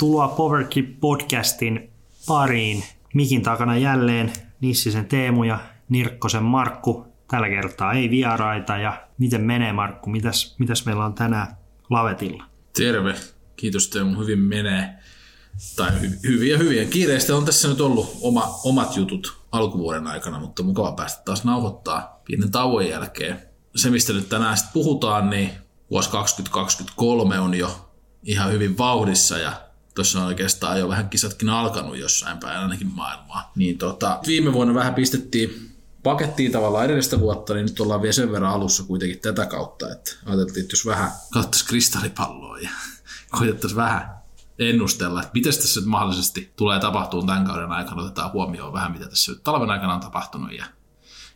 Tervetuloa Powerkip podcastin pariin. Mikin takana jälleen Nissisen Teemu ja Nirkkosen Markku. Tällä kertaa ei vieraita ja miten menee Markku? Mitäs, mitäs meillä on tänään lavetilla? Terve. Kiitos Teemu, hyvin menee. Tai hy- hyviä hyviä. Kiireistä on tässä nyt ollut oma, omat jutut alkuvuoden aikana, mutta mukava päästä taas nauhoittaa pienen tauon jälkeen. Se, mistä nyt tänään sitten puhutaan, niin vuosi 2023 on jo ihan hyvin vauhdissa ja tuossa on oikeastaan jo vähän kisatkin alkanut jossain päin ainakin maailmaa. Niin tota, viime vuonna vähän pistettiin pakettiin tavallaan edellistä vuotta, niin nyt ollaan vielä sen verran alussa kuitenkin tätä kautta, että ajateltiin, että jos vähän katsottaisiin kristallipalloa ja koitettaisiin vähän ennustella, että miten tässä nyt mahdollisesti tulee tapahtumaan tämän kauden aikana, otetaan huomioon vähän, mitä tässä nyt talven aikana on tapahtunut ja,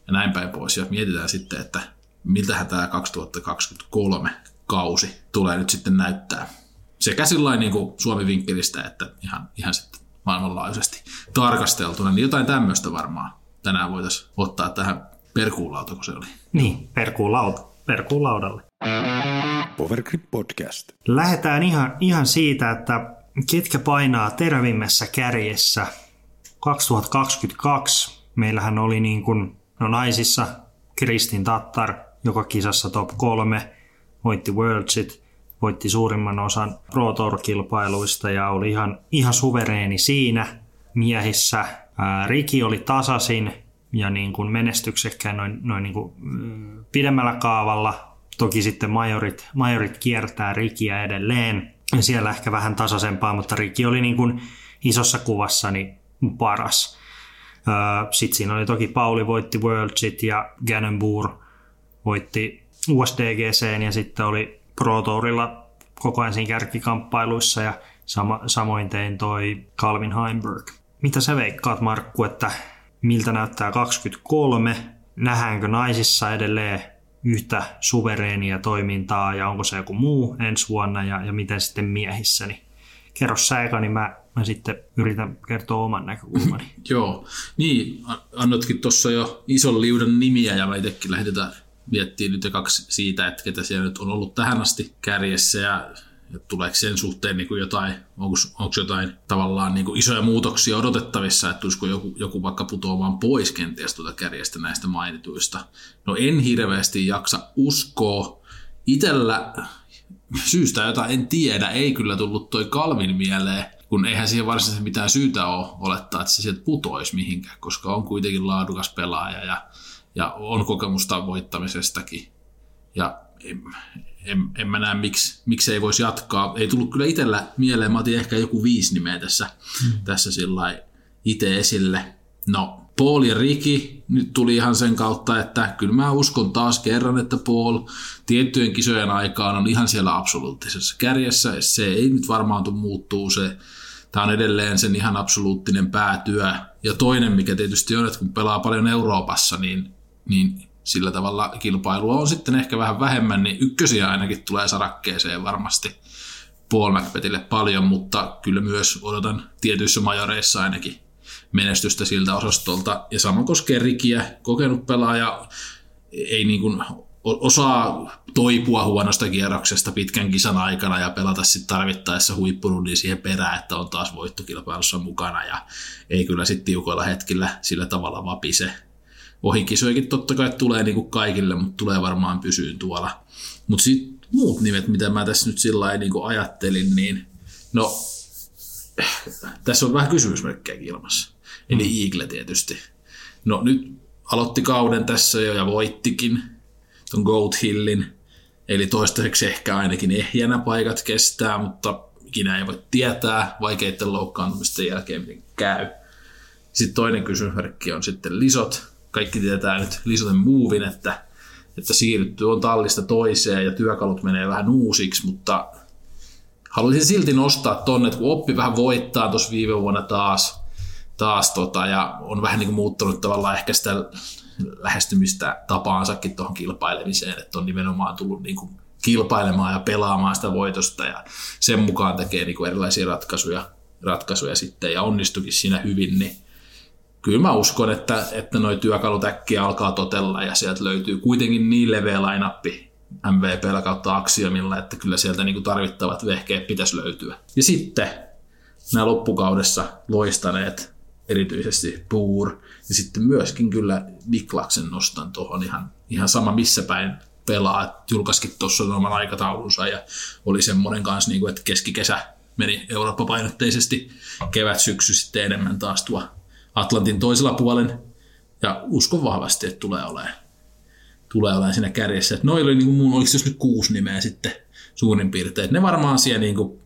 ja näin päin pois. Ja mietitään sitten, että miltähän tämä 2023 kausi tulee nyt sitten näyttää. Sekä sillä niin kuin Suomi-vinkkelistä, että ihan, ihan sitten maailmanlaajuisesti tarkasteltuna, niin jotain tämmöistä varmaan tänään voitaisiin ottaa tähän perkuulauta, kun se oli. Niin, perkuulauta, perkuulaudalle. Powergrip Podcast. Lähdetään ihan, ihan siitä, että ketkä painaa terävimmässä kärjessä 2022. Meillähän oli niin kuin, no naisissa Kristin Tattar, joka kisassa top kolme, voitti Worldsit, voitti suurimman osan Pro Tour-kilpailuista ja oli ihan, ihan suvereeni siinä. Miehissä ää, Riki oli tasasin ja niin kuin menestyksekkään noin, noin niin kuin, mm, pidemmällä kaavalla. Toki sitten majorit, majorit kiertää Rikiä edelleen. Siellä ehkä vähän tasaisempaa, mutta Riki oli niin kuin isossa kuvassa niin paras. Sitten siinä oli toki Pauli voitti Worldsit ja Gannonbourg voitti USDGC ja sitten oli Pro Tourilla koko ajan siinä kärkikamppailuissa ja sama, samoin tein toi Calvin Heimberg. Mitä sä veikkaat Markku, että miltä näyttää 23? Nähdäänkö naisissa edelleen yhtä suvereenia toimintaa ja onko se joku muu ensi vuonna ja, ja miten sitten miehissä? Niin kerro sä eka, niin mä, mä sitten yritän kertoa oman näkökulmani. Joo, niin annotkin tuossa jo ison liudan nimiä ja mä itsekin lähdetään miettii nyt kaksi siitä, että ketä siellä nyt on ollut tähän asti kärjessä ja, tuleeko sen suhteen niin kuin jotain, onko, onko jotain tavallaan niin kuin isoja muutoksia odotettavissa, että tulisiko joku, joku vaikka putoamaan pois kenties tuota kärjestä näistä mainituista. No en hirveästi jaksa uskoa. Itellä syystä, jota en tiedä, ei kyllä tullut toi Kalvin mieleen, kun eihän siihen varsinaisesti mitään syytä ole olettaa, että se sieltä putoisi mihinkään, koska on kuitenkin laadukas pelaaja ja ja on kokemusta voittamisestakin. Ja en, en, en mä näe, miksi, miksi ei voisi jatkaa. Ei tullut kyllä itsellä mieleen, mä otin ehkä joku viisi nimeä tässä, hmm. tässä sillä itse esille. No, Paul ja Riki nyt tuli ihan sen kautta, että kyllä mä uskon taas kerran, että Paul tiettyjen kisojen aikaan on ihan siellä absoluuttisessa kärjessä. Se ei nyt varmaan tule muuttuu se. Tämä on edelleen sen ihan absoluuttinen päätyö. Ja toinen, mikä tietysti on, että kun pelaa paljon Euroopassa, niin niin sillä tavalla kilpailua on sitten ehkä vähän vähemmän, niin ykkösiä ainakin tulee sarakkeeseen varmasti Paul Macbethille paljon, mutta kyllä myös odotan tietyissä majoreissa ainakin menestystä siltä osastolta. Ja sama koskee Rikiä, kokenut pelaaja, ei niin kuin osaa toipua huonosta kierroksesta pitkän kisan aikana ja pelata sitten tarvittaessa huippurundin siihen perään, että on taas voittokilpailussa mukana ja ei kyllä sitten tiukoilla hetkillä sillä tavalla vapise ohikisoikin totta kai tulee niin kuin kaikille, mutta tulee varmaan pysyyn tuolla. Mutta sitten muut nimet, mitä mä tässä nyt sillä niin kuin ajattelin, niin no, tässä on vähän kysymysmerkkejä ilmassa. Eli mm. Eagle tietysti. No nyt aloitti kauden tässä jo ja voittikin ton Goat Hillin. Eli toistaiseksi ehkä ainakin ehjänä paikat kestää, mutta ikinä ei voi tietää vaikeiden loukkaantumisten jälkeen, miten käy. Sitten toinen kysymysmerkki on sitten lisot kaikki tietää nyt Lisoten muuvin, että, että siirrytty on tallista toiseen ja työkalut menee vähän uusiksi, mutta haluaisin silti nostaa tonne, että kun oppi vähän voittaa tuossa viime vuonna taas, taas tota, ja on vähän niin kuin muuttunut tavallaan ehkä sitä lähestymistä tapaansakin tuohon kilpailemiseen, että on nimenomaan tullut niin kuin kilpailemaan ja pelaamaan sitä voitosta ja sen mukaan tekee niin kuin erilaisia ratkaisuja, ratkaisuja sitten ja onnistukin siinä hyvin, niin kyllä mä uskon, että, että noi työkalut äkkiä alkaa totella ja sieltä löytyy kuitenkin niin leveä lainappi MVPllä kautta Axiomilla, että kyllä sieltä niinku tarvittavat vehkeet pitäisi löytyä. Ja sitten nämä loppukaudessa loistaneet, erityisesti Puur, ja sitten myöskin kyllä Niklaksen nostan tuohon ihan, ihan sama missä päin pelaa, julkaisikin tuossa oman aikataulunsa ja oli semmoinen kanssa, niin kuin, että keskikesä meni Eurooppa-painotteisesti, kevät-syksy sitten enemmän taas tuo Atlantin toisella puolen ja uskon vahvasti, että tulee olemaan, tulee olemaan siinä kärjessä. Että noilla oli niin kuin mun, oliko nyt kuusi nimeä sitten suurin piirtein. Ne varmaan siellä niin kuin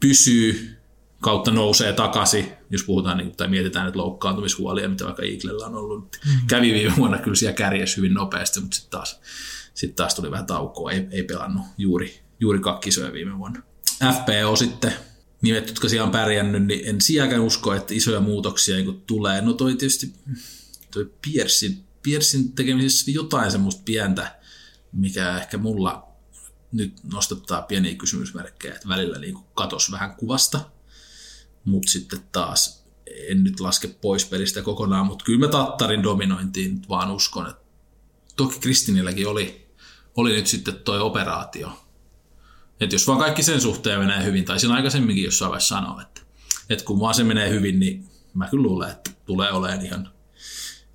pysyy kautta nousee takaisin, jos puhutaan niin, tai mietitään että loukkaantumishuolia, mitä vaikka Eaglella on ollut. Mm-hmm. Kävi viime vuonna kyllä siellä kärjessä hyvin nopeasti, mutta sitten taas, sit taas tuli vähän taukoa, ei, ei pelannut juuri, juuri kakkisoja viime vuonna. FPO sitten, nimet, jotka siellä on pärjännyt, niin en sielläkään usko, että isoja muutoksia niin tulee. No toi tietysti toi Piersin, Piersin tekemisessä jotain semmoista pientä, mikä ehkä mulla nyt nostattaa pieniä kysymysmerkkejä, että välillä niin katos vähän kuvasta, mutta sitten taas en nyt laske pois pelistä kokonaan, mutta kyllä mä Tattarin dominointiin vaan uskon, että toki Kristinilläkin oli, oli nyt sitten toi operaatio. Että jos vaan kaikki sen suhteen menee hyvin, tai siinä aikaisemminkin jossain vaiheessa sanoa, että, että kun vaan se menee hyvin, niin mä kyllä luulen, että tulee olemaan ihan,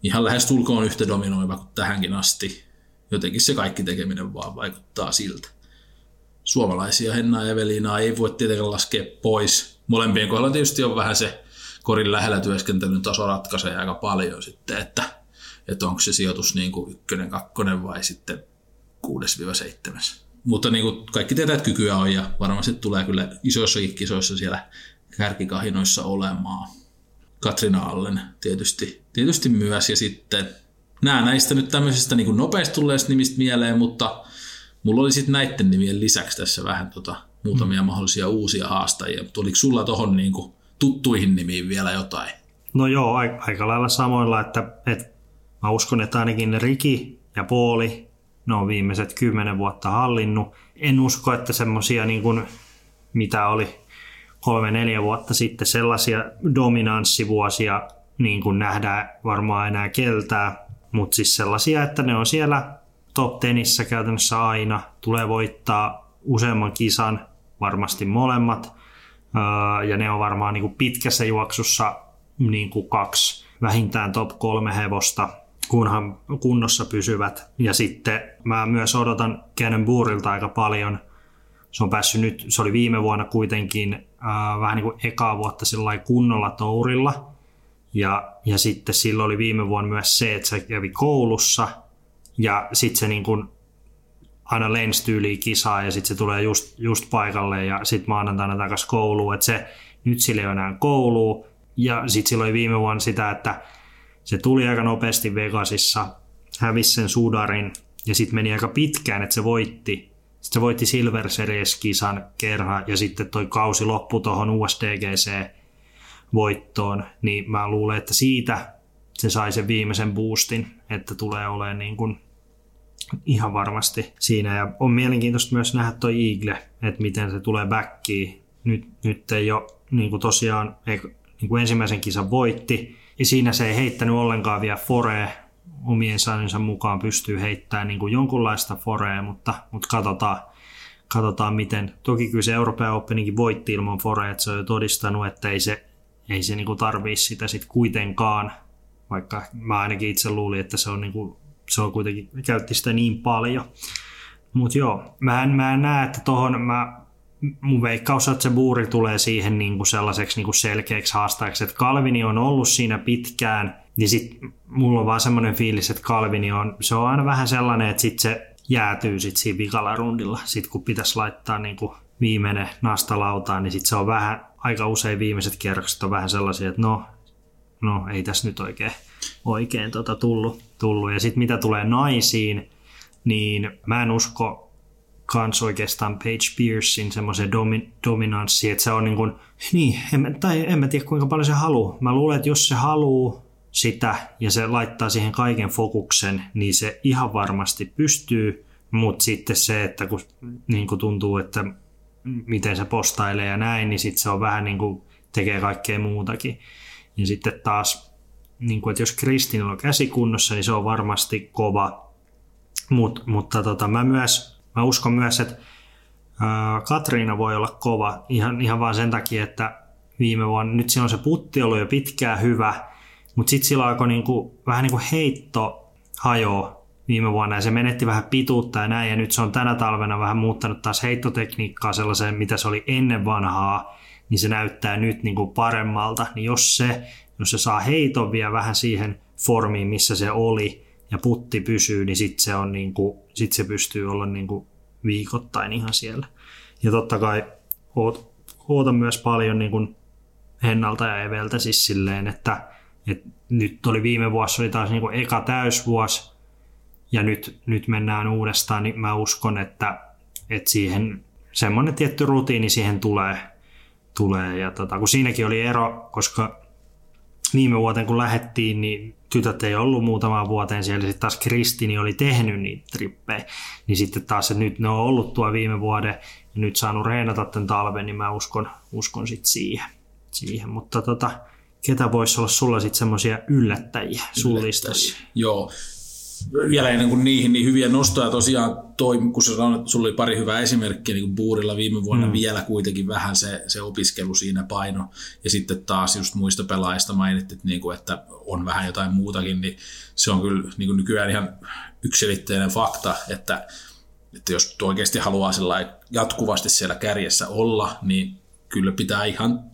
ihan lähes tulkoon yhtä dominoiva kuin tähänkin asti. Jotenkin se kaikki tekeminen vaan vaikuttaa siltä. Suomalaisia Henna ja Evelinaa ei voi tietenkään laskea pois. Molempien kohdalla tietysti on vähän se korin lähellä työskentelyn taso ratkaisee aika paljon sitten, että, että onko se sijoitus niin kuin ykkönen, kakkonen vai sitten 6-7. Mutta niin kuin kaikki tietää, että kykyä on ja varmasti tulee kyllä isoissakin kisoissa siellä kärkikahinoissa olemaan. Katrina Allen tietysti, tietysti myös ja sitten nämä näistä nyt tämmöisistä niin nopeasti tulleista nimistä mieleen, mutta mulla oli sitten näiden nimien lisäksi tässä vähän tota, muutamia mm. mahdollisia uusia haastajia, mutta oliko sulla tuohon niin tuttuihin nimiin vielä jotain? No joo, aika lailla samoilla, että, että mä uskon, että ainakin Riki ja Pooli, ne on viimeiset kymmenen vuotta hallinnut. En usko, että semmoisia niin kuin, mitä oli kolme-neljä vuotta sitten, sellaisia dominanssivuosia niin kuin nähdään varmaan enää keltää, mutta siis sellaisia, että ne on siellä top tenissä käytännössä aina, tulee voittaa useamman kisan, varmasti molemmat, ja ne on varmaan niin kuin pitkässä juoksussa niin kuin kaksi vähintään top kolme hevosta, kunhan kunnossa pysyvät. Ja sitten mä myös odotan Buurilta aika paljon. Se on päässyt nyt, se oli viime vuonna kuitenkin äh, vähän niin kuin ekaa vuotta kunnolla tourilla. Ja, ja sitten silloin oli viime vuonna myös se, että se kävi koulussa ja sitten se niin kuin aina lenstyyliin kisaa ja sitten se tulee just, just paikalle ja sitten maanantaina takaisin kouluun. Että se nyt sillä ei ole enää koulu ja sitten silloin viime vuonna sitä, että se tuli aika nopeasti Vegasissa, hävisi sen sudarin ja sitten meni aika pitkään, että se voitti. Sitten se voitti Silver Series-kisan kerran ja sitten toi kausi loppui tuohon USDGC-voittoon, niin mä luulen, että siitä se sai sen viimeisen boostin, että tulee olemaan niin kuin ihan varmasti siinä. Ja on mielenkiintoista myös nähdä toi Eagle, että miten se tulee backiin. Nyt, nyt ei ole niin kuin tosiaan niin kuin ensimmäisen kisan voitti, ja siinä se ei heittänyt ollenkaan vielä forea. Omien saninsa mukaan pystyy heittämään niin kuin jonkunlaista forea, mutta, mutta katsotaan, katsotaan miten. Toki kyllä se Euroopan Openinkin voitti ilman forea, että se on jo todistanut, että ei se, ei se niin tarvii sitä sitten kuitenkaan, vaikka mä ainakin itse luulin, että se on, niin kuin, se on kuitenkin, käytti sitä niin paljon. Mutta joo, mä en, mä en näe, että tohon mä mun veikkaus on, että se buuri tulee siihen niin kuin sellaiseksi niin kuin selkeäksi haastajaksi, että Kalvini on ollut siinä pitkään, niin sit mulla on vaan semmoinen fiilis, että Kalvini on, se on aina vähän sellainen, että sit se jäätyy sit siinä vikalla rundilla, sit kun pitäisi laittaa niin kuin viimeinen nastalautaan, niin sit se on vähän, aika usein viimeiset kierrokset on vähän sellaisia, että no, no ei tässä nyt oikein, oikein tota tullut, tullut. Ja sitten mitä tulee naisiin, niin mä en usko kans oikeastaan Page Piercein semmoisen domi, dominanssi, että se on niin kuin, niin, en, tai en mä tiedä kuinka paljon se haluaa. Mä luulen, että jos se haluaa sitä ja se laittaa siihen kaiken fokuksen, niin se ihan varmasti pystyy, mutta sitten se, että kun niin kuin tuntuu, että miten se postailee ja näin, niin sitten se on vähän niin kuin tekee kaikkea muutakin. Ja sitten taas, niin kuin, että jos Kristinilla on käsikunnossa, niin se on varmasti kova, Mut, mutta tota, mä myös Mä uskon myös, että Katriina voi olla kova ihan, ihan vaan sen takia, että viime vuonna. Nyt siinä on se putti ollut jo pitkään hyvä, mutta sitten sillä alkoi niinku, vähän niin kuin heitto hajoa viime vuonna ja se menetti vähän pituutta ja näin ja nyt se on tänä talvena vähän muuttanut taas heittotekniikkaa sellaiseen, mitä se oli ennen vanhaa, niin se näyttää nyt niin kuin paremmalta. Niin jos se, jos se saa heiton vielä vähän siihen formiin, missä se oli ja putti pysyy, niin sitten se, on niin kuin, sit se pystyy olla niin kuin viikoittain ihan siellä. Ja totta kai oot, ootan myös paljon niin kuin Hennalta ja Eveltä siis silleen, että, että nyt oli viime vuosi oli taas niin kuin eka täysvuosi ja nyt, nyt mennään uudestaan, niin mä uskon, että, että siihen semmoinen tietty rutiini siihen tulee. tulee. Ja tota, kun siinäkin oli ero, koska viime vuoteen kun lähettiin, niin tytöt ei ollut muutamaan vuoteen siellä, sitten taas Kristini oli tehnyt niitä trippejä, niin sitten taas, että nyt ne on ollut tuo viime vuoden ja nyt saanut reenata tämän talven, niin mä uskon, uskon sitten siihen. siihen. Mutta tota, ketä voisi olla sulla sitten semmoisia yllättäjiä sun listassa? Joo, vielä ennen kuin niihin, niin hyviä nostoja tosiaan toi, kun sä sanoit, sulla oli pari hyvää esimerkkiä, niin kuin Buurilla viime vuonna mm. vielä kuitenkin vähän se, se opiskelu siinä paino, ja sitten taas just muista pelaajista mainittit, niin kuin, että on vähän jotain muutakin, niin se on kyllä niin kuin nykyään ihan yksilitteinen fakta, että, että jos oikeasti haluaa jatkuvasti siellä kärjessä olla, niin kyllä pitää ihan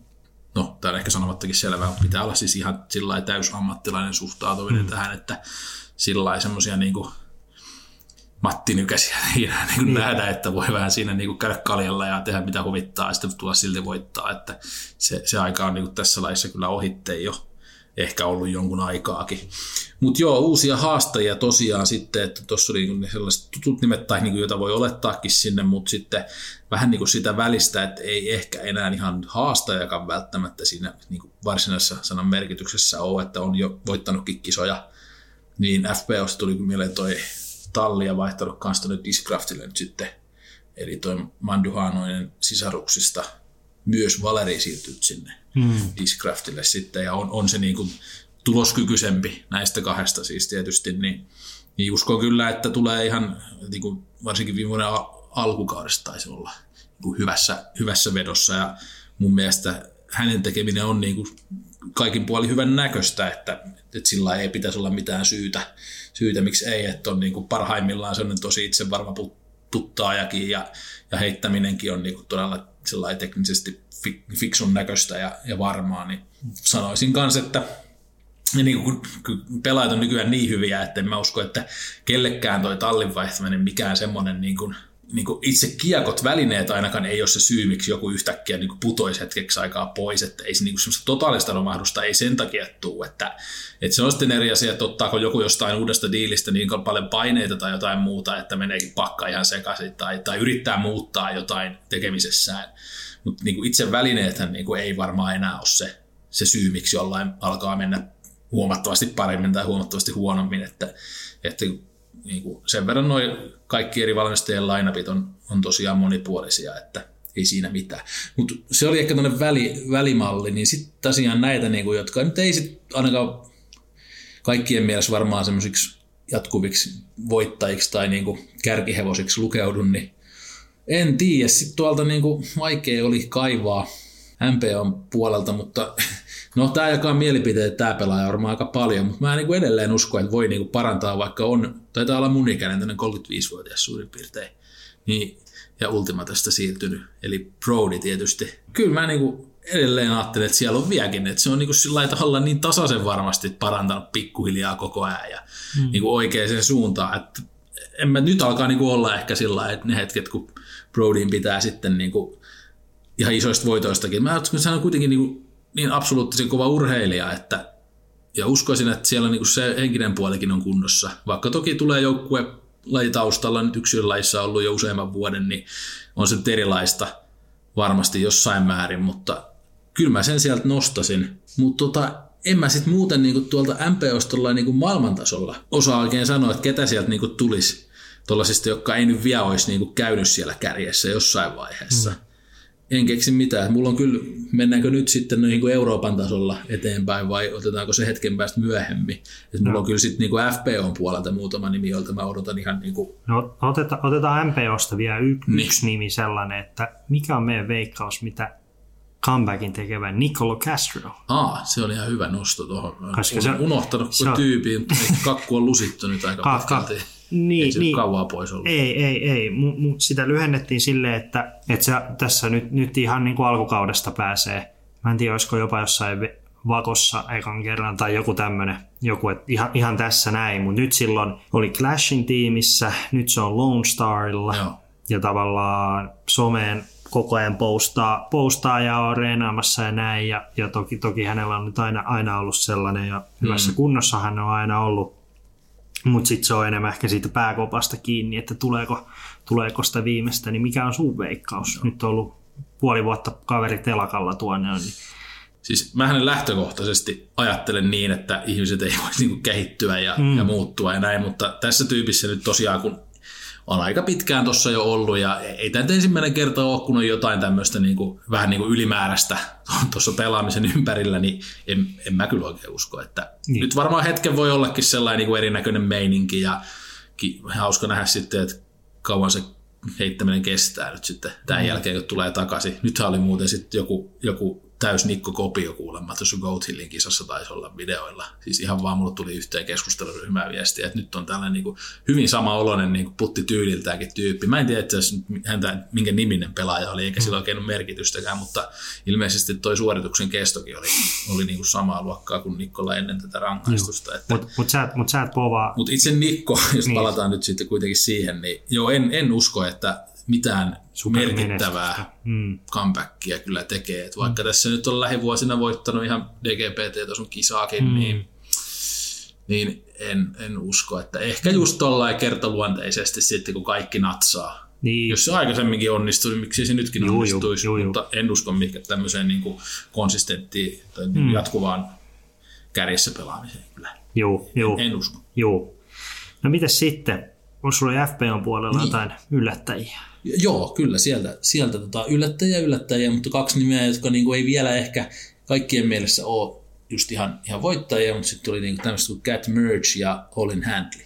no, tämä on ehkä sanomattakin selvää, pitää olla siis ihan sillä täysammattilainen suhtautuminen mm. tähän, että sillä semmoisia niin Matti Nykäsiä niin, niin kuin nähdä, että voi vähän siinä niin kuin käydä kaljalla ja tehdä mitä huvittaa ja sitten tulla silti voittaa. Että se, se aika on niin kuin tässä laissa kyllä ohitteen jo ehkä ollut jonkun aikaakin. Mutta joo, uusia haastajia tosiaan sitten, että tuossa oli niin sellaiset tutut nimet, tai niin kuin, joita voi olettaakin sinne, mutta sitten vähän niin kuin sitä välistä, että ei ehkä enää ihan haastajakaan välttämättä siinä niin kuin varsinaisessa sanan merkityksessä ole, että on jo voittanutkin kisoja niin FPOsta tuli mieleen toi talli ja vaihtanut kanssa tuonne Discraftille nyt sitten. Eli toi Manduhanoinen sisaruksista myös Valeri siirtynyt sinne hmm. Discraftille sitten ja on, on se niin kuin tuloskykyisempi näistä kahdesta siis tietysti, niin, niin uskon kyllä, että tulee ihan niin kuin varsinkin viime vuoden alkukaudesta taisi olla niin kuin hyvässä, hyvässä vedossa ja mun mielestä hänen tekeminen on niin kuin kaikin puolin hyvän näköistä, että, että sillä ei pitäisi olla mitään syytä, syytä miksi ei, että on niin kuin parhaimmillaan sellainen tosi itsevarma puttaajakin ja, ja heittäminenkin on niin kuin todella teknisesti fiksun näköistä ja, ja varmaa, niin sanoisin kanssa, että niin kuin, pelaajat on nykyään niin hyviä, että en mä usko, että kellekään toi tallin vaihtaminen mikään semmoinen niin kuin niin kuin itse kiekot, välineet ainakaan ei ole se syy, miksi joku yhtäkkiä niin kuin putoisi hetkeksi aikaa pois, että ei se niin semmoista totaalista romahdusta ei sen takia tule, että, että se on sitten eri asia, että ottaako joku jostain uudesta diilistä niin paljon paineita tai jotain muuta, että meneekin pakka ihan sekaisin tai, tai yrittää muuttaa jotain tekemisessään, mutta niin itse välineethän niin kuin ei varmaan enää ole se, se syy, miksi jollain alkaa mennä huomattavasti paremmin tai huomattavasti huonommin, että, että niin kuin sen verran noin kaikki eri valmistajien lainapit on, on tosiaan monipuolisia, että ei siinä mitään. Mutta se oli ehkä tämmöinen väli, välimalli, niin sitten tosiaan näitä, niin kuin, jotka nyt ei sit ainakaan kaikkien mielessä varmaan semmoisiksi jatkuviksi voittajiksi tai niin kuin kärkihevosiksi lukeudu, niin en tiedä. Sitten tuolta niin kuin vaikea oli kaivaa MPOn puolelta, mutta No tämä jakaa mielipiteet, tämä pelaaja varmaan aika paljon, mutta mä niin edelleen usko, että voi niin parantaa, vaikka on, taitaa olla mun ikäinen, 35-vuotias suurin piirtein, niin, ja Ultimatesta siirtynyt, eli Brody tietysti. Kyllä mä niin edelleen ajattelen, että siellä on vieläkin, että se on niin sillä tavalla niin tasaisen varmasti parantanut pikkuhiljaa koko ajan ja mm. niin oikeaan suuntaan, että en mä nyt alkaa niin olla ehkä sillä että ne hetket, kun Brodyin pitää sitten niin kuin ihan isoista voitoistakin. Mä sanon kuitenkin niin niin absoluuttisen kova urheilija, että ja uskoisin, että siellä niin se henkinen puolikin on kunnossa. Vaikka toki tulee joukkue lajitaustalla, nyt yksilölajissa ollut jo useamman vuoden, niin on se erilaista varmasti jossain määrin, mutta kyllä mä sen sieltä nostasin. Mutta tota, en mä sitten muuten niinku tuolta MP-ostolla niinku maailmantasolla osaa oikein sanoa, että ketä sieltä niinku tulisi tuollaisista, jotka ei nyt vielä olisi niinku käynyt siellä kärjessä jossain vaiheessa. Mm en keksi mitään. Mulla on kyllä, mennäänkö nyt sitten niin kuin Euroopan tasolla eteenpäin vai otetaanko se hetken päästä myöhemmin. Et mulla no. on kyllä sitten niin kuin FPOn puolelta muutama nimi, jolta mä odotan ihan niin kuin... No otetaan, otetaan MPOsta vielä y- niin. yksi nimi sellainen, että mikä on meidän veikkaus, mitä comebackin tekevän Nicolo Castro. Aa, se oli ihan hyvä nosto tuohon. Koska se- unohtanut se on- kakku on lusittu nyt aika Ka- pitkälti. ka- niin, Ei se niin. kauaa pois ollut. Ei, ei, ei. Mu, mu, sitä lyhennettiin silleen, että, että se tässä nyt, nyt ihan niin kuin alkukaudesta pääsee. Mä en tiedä, olisiko jopa jossain vakossa ekan kerran tai joku tämmöinen, joku, että ihan, ihan tässä näin. Mutta nyt silloin oli Clashin tiimissä, nyt se on Lone Starilla. Joo. Ja tavallaan someen koko ajan postaa, postaa ja on reenaamassa ja näin. Ja, ja toki, toki hänellä on nyt aina, aina ollut sellainen ja hyvässä mm. kunnossa hän on aina ollut. Mutta sitten se on enemmän ehkä siitä pääkopasta kiinni, että tuleeko, tuleeko sitä viimeistä, niin mikä on sun veikkaus? Joo. Nyt on ollut puoli vuotta kaveri telakalla tuonne. Niin Siis mä lähtökohtaisesti ajattelen niin, että ihmiset ei voisi niinku kehittyä ja, mm. ja muuttua ja näin, mutta tässä tyypissä nyt tosiaan, kun on aika pitkään tuossa jo ollut ja ei tämä nyt ensimmäinen kerta ole, kun on jotain tämmöistä niinku, vähän niinku ylimääräistä tuossa pelaamisen ympärillä, niin en, en mä kyllä oikein usko, että Niin. niin. nyt varmaan hetken voi ollakin sellainen niinku erinäköinen meininki ja ki, hauska nähdä sitten, että kauan se heittäminen kestää nyt sitten tämän Mm. jälkeen, kun tulee takaisin. Nythän oli muuten sitten joku, joku täys Nikko Kopio kuulemma tuossa Goat Hillin kisassa taisi olla videoilla. Siis ihan vaan mulle tuli yhteen keskusteluryhmään viestiä, että nyt on tällainen niin kuin hyvin sama oloinen niin putti tyyliltäänkin tyyppi. Mä en tiedä itse nyt häntä, minkä niminen pelaaja oli, eikä sillä oikein ole merkitystäkään, mutta ilmeisesti toi suorituksen kestokin oli, oli niin kuin samaa luokkaa kuin Nikkolla ennen tätä rangaistusta. Että Mutta mut sä, et- mut sä et povaa, mutta itse Nikko, jos niin. palataan nyt sitten kuitenkin siihen, niin joo, en, en usko, että mitään merkittävää. Mm. comebackia kyllä tekee. Et vaikka tässä nyt on lähivuosina voittanut ihan DGPT-tason kisaakin, Mm. mm. niin, niin en, en usko, että ehkä just tollain kertaluonteisesti sitten, kun kaikki natsaa. Niin, Jos se aikaisemminkin onnistui, niin miksi se nytkin Juu, onnistuisi, juu, juu. mutta en usko mikä tämmöiseen niin kuin konsistenttiin tai mm. jatkuvaan kärjessä pelaamiseen kyllä. juu, juu, En usko. juu. No mitäs sitten? On sulla FPOn puolella Niin. jotain yllättäjiä? Joo, kyllä sieltä, sieltä tota, yllättäjiä yllättäjiä, mutta kaksi nimeä, jotka niinku ei vielä ehkä kaikkien mielessä ole just ihan, ihan voittajia, mutta sitten tuli niinku tämmöistä kuin Cat Merge ja Olin Handley.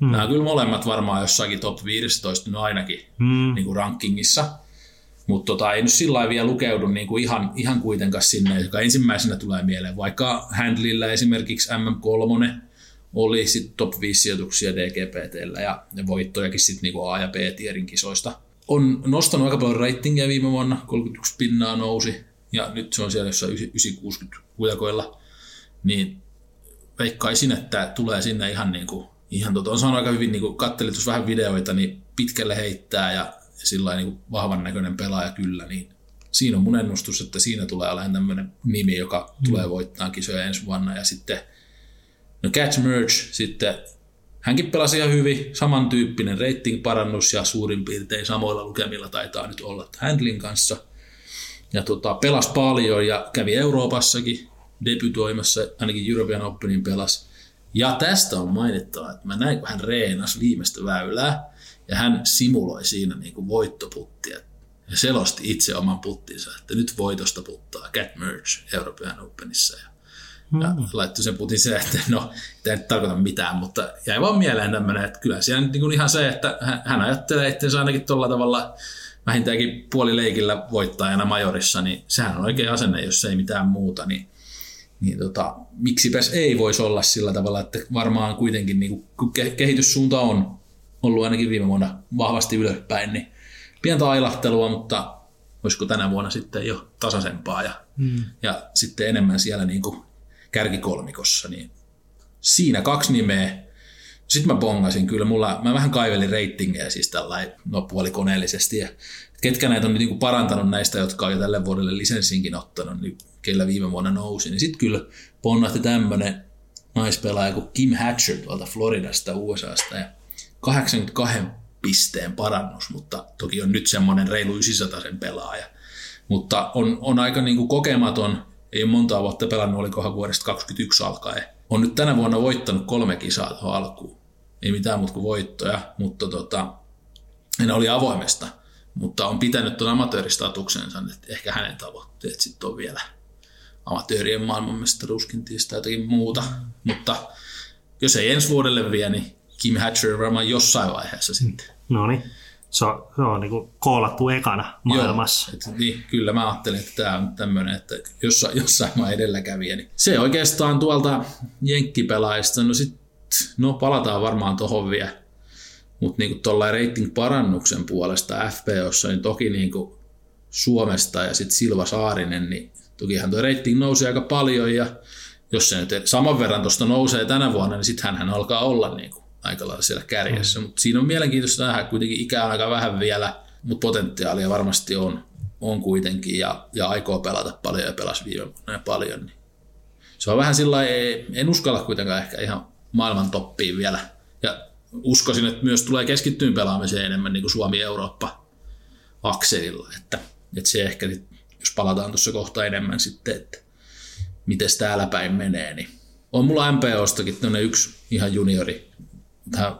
Hmm. Nämä on kyllä molemmat varmaan jossakin top 15 no ainakin Mm. niinku rankingissa, mutta tota, ei nyt sillä vielä lukeudu niinku ihan, ihan kuitenkaan sinne, joka ensimmäisenä tulee mieleen. Vaikka Handlillä esimerkiksi MM3 oli sitten top 5 sijoituksia DGPTllä ja, ja voittojakin sitten niinku A- ja B-tierin kisoista. On nostanut aika paljon ratingia viime vuonna, 31 pinnaa nousi ja nyt se on siellä jossain 960 hujakoilla. Niin veikkaisin, että tulee sinne ihan niin kuin, ihan tota, on saanut aika hyvin, niin kuin kattelin vähän videoita, niin pitkälle heittää ja, ja sillä niin kuin vahvan näköinen pelaaja kyllä, niin siinä on mun ennustus, että siinä tulee olemaan tämmöinen nimi, joka mm. tulee voittaa kisoja ensi vuonna ja sitten no Catch Merge sitten hänkin pelasi ihan hyvin, samantyyppinen rating-parannus ja suurin piirtein samoilla lukemilla taitaa nyt olla Handlin kanssa. Ja tota, pelasi paljon ja kävi Euroopassakin debytoimassa, ainakin European Openin pelas. Ja tästä on mainittava, että mä näin, kun hän reenasi viimeistä väylää ja hän simuloi siinä niin kuin voittoputtia ja selosti itse oman puttinsa, että nyt voitosta puttaa Cat Merge European Openissa. Ja, ja laittoi sen putin se, että no, tämä ei tarkoita mitään, mutta jäi vaan mieleen tämmöinen, että kyllä siellä niin kuin ihan se, että hän- ajattelee itsensä ainakin tuolla tavalla vähintäänkin puolileikillä voittajana majorissa, niin sehän on oikein asenne, jos ei mitään muuta, niin niin tota, miksipäs ei voisi olla sillä tavalla, että varmaan kuitenkin niin kun ke- kehityssuunta on ollut ainakin viime vuonna vahvasti ylöspäin, niin pientä ailahtelua, mutta olisiko tänä vuonna sitten jo tasaisempaa ja, mm. ja sitten enemmän siellä niin kuin kärkikolmikossa, niin siinä kaksi nimeä. Sitten mä bongasin kyllä, mulla, mä vähän kaivelin reitingejä siis tällainen no, puolikoneellisesti ja ketkä näitä on niin parantanut näistä, jotka on jo tälle vuodelle lisenssinkin ottanut, niin keillä viime vuonna nousi, niin sitten kyllä ponnahti tämmöinen naispelaaja kuin Kim Hatcher tuolta Floridasta, USAsta ja 82 pisteen parannus, mutta toki on nyt semmoinen reilu 900 sen pelaaja. Mutta on, on aika niin kuin kokematon, ei ole montaa vuotta pelannut, olikohan vuodesta 2021 alkaen. On nyt tänä vuonna voittanut kolme kisaa tuohon alkuun. Ei mitään muuta kuin voittoja, mutta tota, ne oli avoimesta. Mutta on pitänyt tuon amatööristatuksensa, että ehkä hänen tavoitteet sitten on vielä amatöörien maailmanmestaruuskintiistä tai jotakin muuta. Mutta jos ei ensi vuodelle vie, niin Kim Hatcher varmaan jossain vaiheessa sitten. No niin. Se on, se on niin koolattu ekana maailmassa. Joo, et, niin, kyllä mä ajattelin, että tämä on tämmöinen, että jossain, jossain mä edelläkävijä. Niin se oikeastaan tuolta jenkkipelaista, no sit, no palataan varmaan tohon vielä. Mutta niin tuolla rating-parannuksen puolesta FPOssa, niin toki niin kuin Suomesta ja sitten Silva Saarinen, niin tokihan tuo rating nousi aika paljon ja jos se nyt saman verran tuosta nousee tänä vuonna, niin sitten hän alkaa olla niin kuin aika lailla siellä kärjessä. Mm. Mutta siinä on mielenkiintoista nähdä, kuitenkin ikää on aika vähän vielä, mutta potentiaalia varmasti on, on kuitenkin ja, ja aikoo pelata paljon ja pelasi viime vuonna paljon. Niin. Se on vähän sillä en uskalla kuitenkaan ehkä ihan maailman toppiin vielä. Ja uskoisin, että myös tulee keskittyyn pelaamiseen enemmän niin kuin Suomi-Eurooppa akselilla, että, että se ehkä, jos palataan tuossa kohta enemmän sitten, että miten täällä päin menee, niin on mulla MPOstakin yksi ihan juniori tähän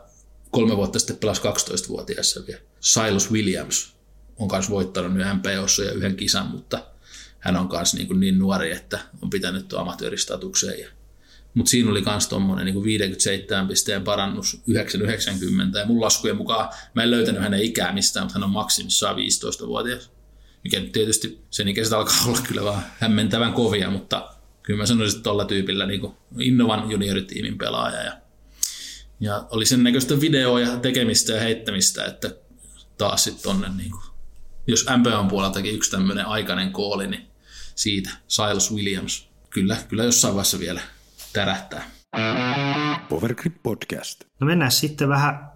kolme vuotta sitten pelasi 12-vuotiaassa vielä. Silas Williams on myös voittanut nyt MPOssa ja yhden kisan, mutta hän on myös niin, niin nuori, että on pitänyt tuon amatööristatukseen. Mutta siinä oli myös tuommoinen niin 57 pisteen parannus 990 ja mun laskujen mukaan mä en löytänyt hänen ikää mistään, mutta hän on maksimissaan 15-vuotias. Mikä nyt tietysti sen ikäiset alkaa olla kyllä vaan hämmentävän kovia, mutta kyllä mä sanoisin, että tuolla tyypillä niin Innovan junioritiimin pelaaja ja ja oli sen näköistä videoa ja tekemistä ja heittämistä, että taas sitten tonne, niin kuin, jos MPOn puoleltakin yksi tämmöinen aikainen kooli, niin siitä Silas Williams. Kyllä, kyllä jossain vaiheessa vielä tärähtää. Powergrip Podcast. No mennään sitten vähän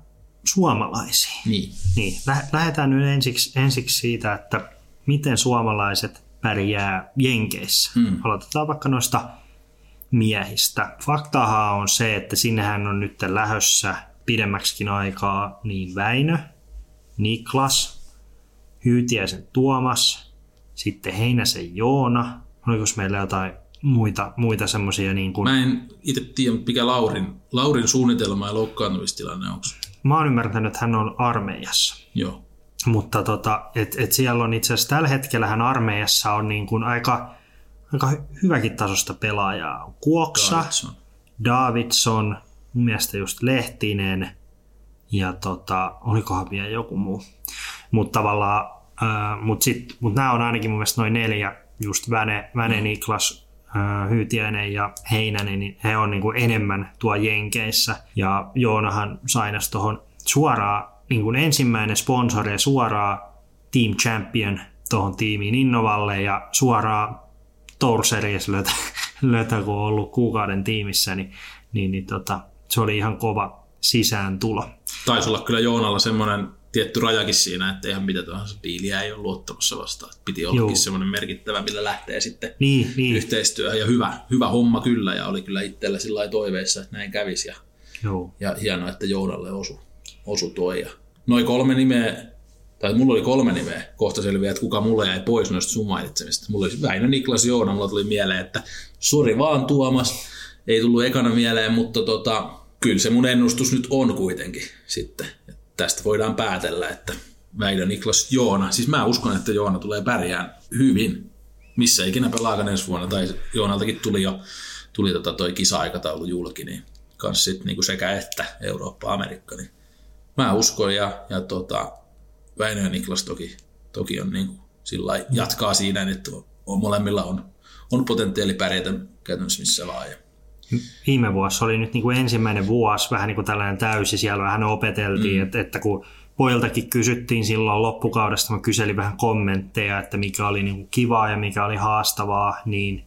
suomalaisiin. Niin. niin. Lähdetään nyt ensiksi, ensiksi siitä, että miten suomalaiset pärjää Jenkeissä. Hmm. Aloitetaan vaikka noista miehistä. Faktahan on se, että sinnehän on nyt lähössä pidemmäksikin aikaa niin Väinö, Niklas, Hyytiäisen Tuomas, sitten Heinäsen Joona. Oliko meillä jotain muita, muita semmoisia niin kuin... Mä en itse tiedä, mikä Laurin, Laurin suunnitelma ja loukkaantumistilanne onko. Mä oon ymmärtänyt, että hän on armeijassa. Joo. Mutta tota, et, et siellä on itse asiassa tällä hetkellä hän armeijassa on niin kuin aika aika hyväkin tasosta pelaajaa. Kuoksa, Davidson, Davidson mun mielestä just Lehtinen ja tota, olikohan vielä joku muu. Mutta tavallaan, äh, mutta mut nämä on ainakin mun mielestä noin neljä, just Väne, Väne mm. Niklas, äh, Hyytiäinen ja Heinänen, niin he on niin kuin enemmän tuo Jenkeissä. Ja Joonahan sainas tuohon suoraan niin kuin ensimmäinen sponsori suoraan Team Champion tuohon tiimiin Innovalle ja suoraan Tour Series lötä, lötä, kun on ollut kuukauden tiimissä, niin, niin, niin tota, se oli ihan kova sisääntulo. Taisi olla kyllä Joonalla semmoinen tietty rajakin siinä, että ihan mitä tahansa piiliä ei ole luottamassa vastaan. Piti ollakin semmoinen merkittävä, millä lähtee sitten niin, niin. yhteistyöhön. Ja hyvä, hyvä homma kyllä, ja oli kyllä itsellä sillä toiveissa, että näin kävisi. Ja, Joo. ja hienoa, että Jounalle osu, osu toi. Ja noin kolme nimeä tai mulla oli kolme nimeä, kohta selviää, että kuka mulle jäi pois noista sun mainitsemista. Mulla oli Väinö Niklas Joona, mulla tuli mieleen, että sori vaan Tuomas, ei tullut ekana mieleen, mutta tota, kyllä se mun ennustus nyt on kuitenkin sitten. Tästä voidaan päätellä, että Väinö Niklas Joona, siis mä uskon, että Joona tulee pärjään hyvin, missä ikinä pelaakaan ensi vuonna, tai Joonaltakin tuli jo tuli tota toi kisa-aikataulu julki, niin kanssa sit niinku sekä että Eurooppa-Amerikka, niin mä uskon ja, ja tota, Väinö ja Niklas toki, toki on niin kuin, sillä jatkaa siinä, että on, molemmilla on, on potentiaali pärjätä käytännössä missä vaan. Viime vuosi oli nyt niin kuin ensimmäinen vuosi, vähän niin kuin tällainen täysi, siellä vähän opeteltiin, mm. että, että kun poiltakin kysyttiin silloin loppukaudesta, mä kyselin vähän kommentteja, että mikä oli niin kuin kivaa ja mikä oli haastavaa, niin,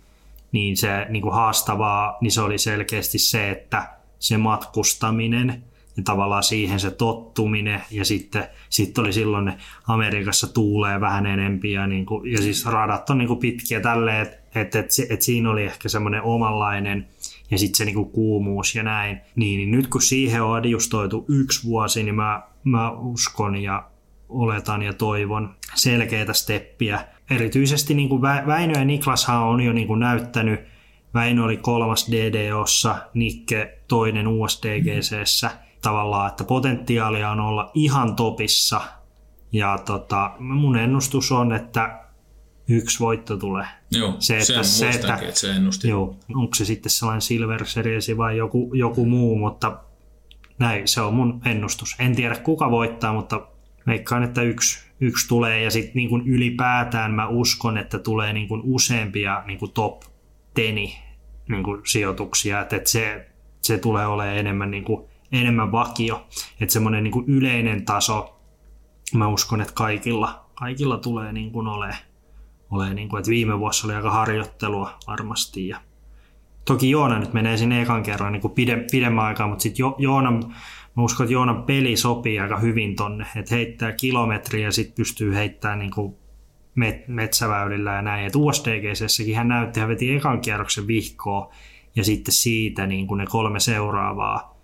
niin se niin kuin haastavaa, niin se oli selkeästi se, että se matkustaminen ja tavallaan siihen se tottuminen ja sitten sitten oli silloin ne Amerikassa tuulee vähän enempi ja, niin kuin, ja siis radat on niin kuin pitkiä tälleen, että et, et, et siinä oli ehkä semmoinen omanlainen ja sitten se niin kuin kuumuus ja näin. Niin, niin nyt kun siihen on adjustoitu yksi vuosi, niin mä, mä uskon ja oletan ja toivon selkeitä steppiä. Erityisesti niin kuin Väinö ja Niklashan on jo niin kuin näyttänyt, Väinö oli kolmas DDOssa, Nikke toinen USDGCssä. Mm tavallaan, että potentiaalia on olla ihan topissa. Ja tota, mun ennustus on, että yksi voitto tulee. Joo, se, että, se, että, että se ennusti. Joo, onko se sitten sellainen Silver Series vai joku, joku muu, mutta näin, se on mun ennustus. En tiedä kuka voittaa, mutta veikkaan, että yksi, yksi tulee ja sitten niin ylipäätään mä uskon, että tulee niin kuin useampia niin kuin top teni niin kuin sijoituksia, että, että se, se tulee olemaan enemmän, niin kuin, enemmän vakio, että semmoinen niin yleinen taso, mä uskon, että kaikilla, kaikilla tulee niin kuin olemaan, olemaan niin kuin, että viime vuosi oli aika harjoittelua varmasti ja toki Joona nyt menee sinne ekan kerran niin kuin pide, pidemmän aikaa, mutta sitten jo, Joona mä uskon, että Joonan peli sopii aika hyvin tonne, että heittää kilometriä ja sitten pystyy heittämään niin kuin met, metsäväylillä ja näin. Et USDGCssäkin hän näytti, hän veti ekan kierroksen vihkoa ja sitten siitä niin kuin ne kolme seuraavaa,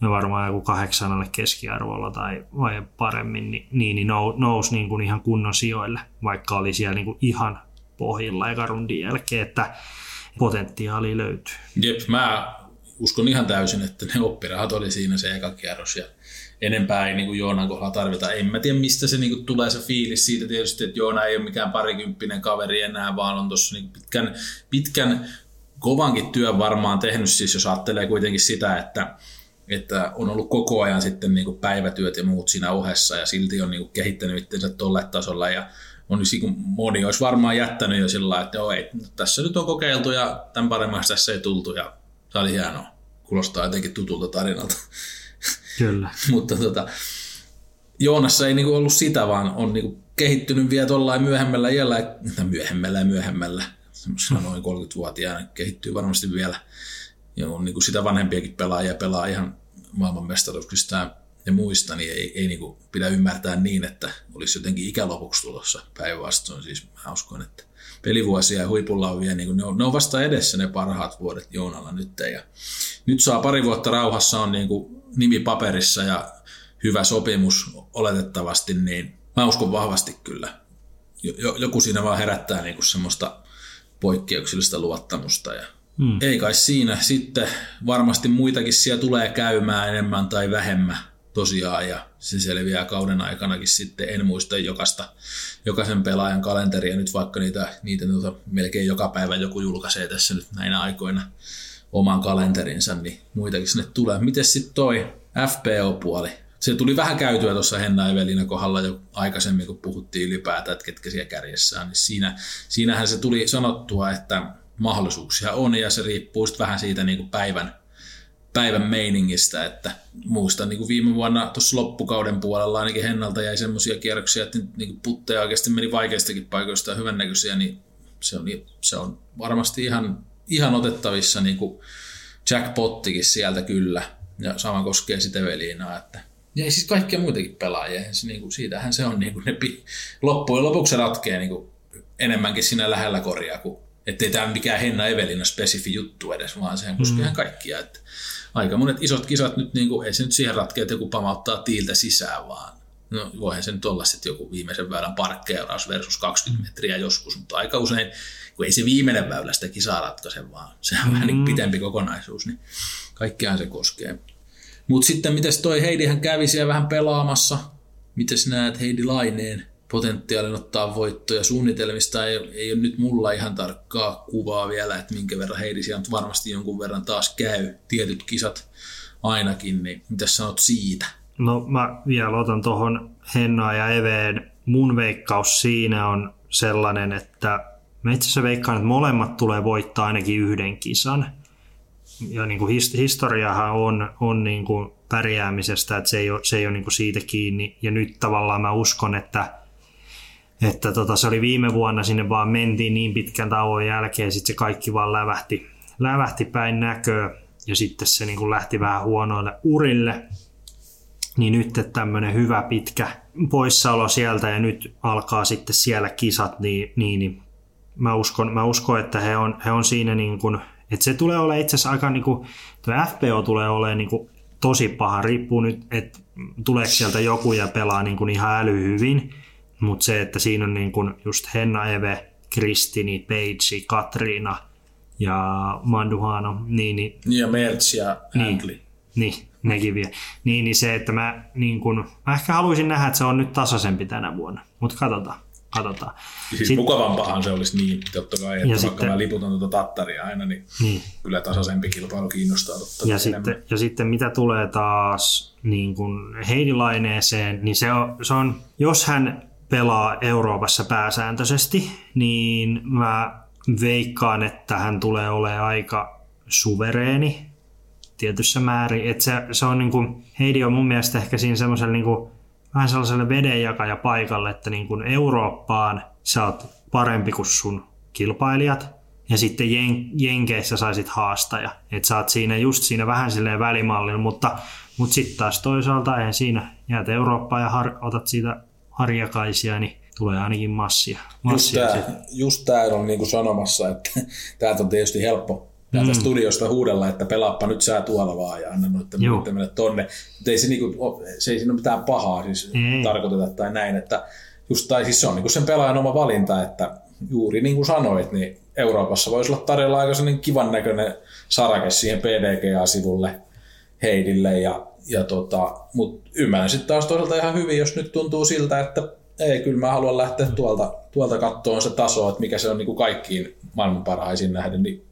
ne varmaan joku kahdeksanalle keskiarvolla tai vai paremmin, niin, niin, niin nousi niin kuin ihan kunnon sijoille, vaikka oli siellä niin kuin ihan pohjilla eka rundin jälkeen, että potentiaali löytyy. Jep, mä uskon ihan täysin, että ne oppirahat oli siinä se eka kierros ja enempää ei niin kuin Joonan kohdalla tarvita. En mä tiedä, mistä se niin kuin tulee se fiilis siitä tietysti, että Joona ei ole mikään parikymppinen kaveri enää, vaan on tuossa niin pitkän, pitkän kovankin työn varmaan tehnyt, siis jos ajattelee kuitenkin sitä, että, että on ollut koko ajan sitten niin kuin päivätyöt ja muut siinä ohessa ja silti on niin kuin kehittänyt itsensä tolle tasolla ja on niin moni olisi varmaan jättänyt jo sillä että joo, ei, tässä nyt on kokeiltu ja tämän paremmaksi tässä ei tultu ja se oli hienoa. Kuulostaa jotenkin tutulta tarinalta. Kyllä. Mutta tota, Joonassa ei niinku ollut sitä, vaan on niinku kehittynyt vielä tuollain myöhemmällä iällä, tai myöhemmällä ja myöhemmällä, semmoisena noin 30-vuotiaana kehittyy varmasti vielä. Ja on niinku sitä vanhempiakin pelaajia pelaa ihan maailmanmestaruuksista ja muista, niin ei, ei niinku pidä ymmärtää niin, että olisi jotenkin ikälopuksi tulossa päinvastoin. Siis mä uskon, että pelivuosia ja huipulla on vielä, niin kuin ne, on, ne on vasta edessä ne parhaat vuodet Joonalla nyt. Ja nyt saa pari vuotta rauhassa on niin kuin nimi paperissa ja hyvä sopimus oletettavasti, niin mä uskon vahvasti kyllä. Joku siinä vaan herättää niin kuin semmoista poikkeuksellista luottamusta ja hmm. ei kai siinä. Sitten varmasti muitakin siellä tulee käymään enemmän tai vähemmän tosiaan ja se selviää kauden aikanakin sitten. En muista jokaista, jokaisen pelaajan kalenteria nyt vaikka niitä, niitä tuota, melkein joka päivä joku julkaisee tässä nyt näinä aikoina oman kalenterinsa, niin muitakin sinne tulee. Miten sitten toi FPO-puoli? Se tuli vähän käytyä tuossa Henna Evelina kohdalla jo aikaisemmin, kun puhuttiin ylipäätään, että ketkä siellä kärjessä on. Niin siinä, siinähän se tuli sanottua, että mahdollisuuksia on ja se riippuu vähän siitä niin kuin päivän, päivän meiningistä, että muistan niin kuin viime vuonna tuossa loppukauden puolella ainakin Hennalta jäi semmoisia kierroksia, että niin kuin putteja oikeasti meni vaikeistakin paikoista ja hyvännäköisiä, niin se on, se on varmasti ihan, ihan otettavissa niin kuin jackpottikin sieltä kyllä. Ja sama koskee sitten Evelinaa, että ja siis kaikkia muitakin pelaajia. Se, niin kuin, siitähän se on niin kuin ne loppujen lopuksi se niin kuin enemmänkin siinä lähellä korjaa kuin ettei tämä mikään Henna Evelina spesifi juttu edes, vaan sehän koskee mm. ihan kaikkia. Että aika monet isot kisat nyt, niin kuin, ei se nyt siihen ratkea, että joku pamauttaa tiiltä sisään, vaan no, voihan se nyt olla sitten joku viimeisen väylän parkkeeraus versus 20 metriä joskus, mutta aika usein, kun ei se viimeinen väylä sitä kisaa ratkaise, vaan se on mm. vähän niin pitempi kokonaisuus, niin kaikkiaan se koskee. Mutta sitten, miten toi Heidihän kävi siellä vähän pelaamassa, miten näet Heidi Laineen? Potentiaalin ottaa voittoja. Suunnitelmista ei, ei ole nyt mulla ihan tarkkaa kuvaa vielä, että minkä verran Heidi siellä varmasti jonkun verran taas käy. Tietyt kisat ainakin, niin mitä sanot siitä? No mä vielä otan tuohon Hennaa ja Eveen. Mun veikkaus siinä on sellainen, että mä itse asiassa veikkaan, että molemmat tulee voittaa ainakin yhden kisan. Ja niin kuin historiahan on, on niin kuin pärjäämisestä, että se ei ole, se ei ole niin kuin siitä kiinni. Ja nyt tavallaan mä uskon, että että tota, se oli viime vuonna, sinne vaan mentiin niin pitkän tauon jälkeen, sitten se kaikki vaan lävähti, lävähti päin näköä. Ja sitten se niin kuin lähti vähän huonoille urille. Niin nyt tämmöinen hyvä pitkä poissaolo sieltä ja nyt alkaa sitten siellä kisat, niin, niin, niin mä, uskon, mä uskon, että he on, he on siinä niin kuin, että se tulee olemaan itse asiassa aika niin kuin, FPO tulee olemaan niin kuin tosi paha, riippuu nyt, että tuleeko sieltä joku ja pelaa niin kuin ihan äly hyvin, mutta se, että siinä on niin kun just Henna Eve, Kristini, Peitsi, Katriina ja Manduhano. Niin, niin, ja Mertz ja Niin, niin, nekin vielä. Niin, niin se, että mä, niin kun, mä ehkä haluaisin nähdä, että se on nyt tasaisempi tänä vuonna. Mutta katsotaan. katsotaan. Siis Sit- mukavampaahan se olisi niin, totta kai, että Ja vaikka sitten- mä liputan tuota tattaria aina, niin, Niin. kyllä tasaisempi kilpailu kiinnostaa totta Ja enemmän. sitten, ja sitten mitä tulee taas niin kuin Heidi-laineeseen, niin se on, se on, jos hän pelaa Euroopassa pääsääntöisesti, niin mä veikkaan, että hän tulee olemaan aika suvereeni tietyssä määrin. Et se, se on niin kuin, Heidi on mun mielestä ehkä siinä semmoisella niin kuin, vähän sellaiselle vedenjakaja paikalle, että niin kuin Eurooppaan sä oot parempi kuin sun kilpailijat, ja sitten jen, Jenkeissä saisit haastaja. Että sä oot siinä just siinä vähän silleen välimallilla, mutta, mutta sitten taas toisaalta eihän siinä jäät Eurooppaan ja har, otat siitä harjakaisia, niin tulee ainakin massia. Just massia tämä, just tää on niinku sanomassa, että täältä on tietysti helppo täältä mm. studiosta huudella, että pelaappa nyt sä tuolla vaan ja anna muiden mennä tonne. Mutta ei se, niinku, se ei siinä ole mitään pahaa siis Ei. tarkoiteta tai näin, että just, tai siis se on niinku sen pelaajan oma valinta, että juuri niin kuin sanoit, niin Euroopassa voisi olla tarjolla aika kivan näköinen sarake siihen PDGA-sivulle Heidille ja, ja tota, mutta ymmärrän sitten taas toisaalta ihan hyvin, jos nyt tuntuu siltä, että ei, kyllä mä haluan lähteä tuolta, tuolta kattoon se taso, että mikä se on niin kuin kaikkiin maailman parhaisiin nähden, niin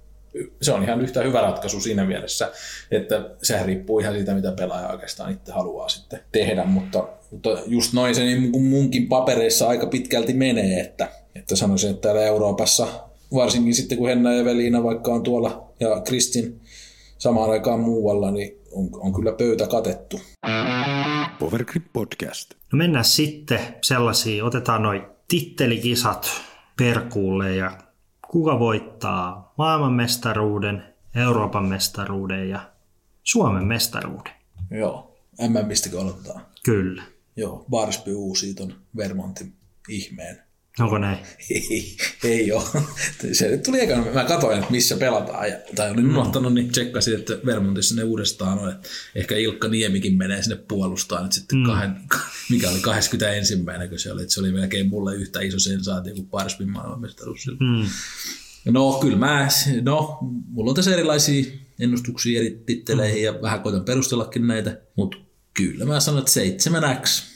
se on ihan yhtä hyvä ratkaisu siinä mielessä, että sehän riippuu ihan siitä, mitä pelaaja oikeastaan itse haluaa sitten tehdä, mutta, mutta just noin se niin munkin papereissa aika pitkälti menee, että, että sanoisin, että täällä Euroopassa, varsinkin sitten kun Henna ja Velina vaikka on tuolla ja Kristin samaan aikaan muualla, niin on, on kyllä pöytä katettu. Powergrip Podcast. No mennään sitten sellaisiin, otetaan noin tittelikisat perkuulle ja kuka voittaa maailmanmestaruuden, Euroopan mestaruuden ja Suomen mestaruuden. Joo, MMistä aloittaa. Kyllä. Joo, Barsby uusii ton Vermontin ihmeen. Onko näin? Ei, ei ole. Se tuli ekana, mä katsoin, että missä pelataan, ja, tai olin unohtanut, niin tsekkasin, että Vermontissa ne uudestaan on, että ehkä Ilkka Niemikin menee sinne puolustaan nyt sitten mm. kahden, mikä oli 21. kun se oli, että se oli melkein mulle yhtä iso sensaatio kuin Parspin maailmanmestaruus. Mm. No kyllä mä, no mulla on tässä erilaisia ennustuksia eri titteleihin ja vähän koitan perustellakin näitä, mutta kyllä mä sanon, että 7X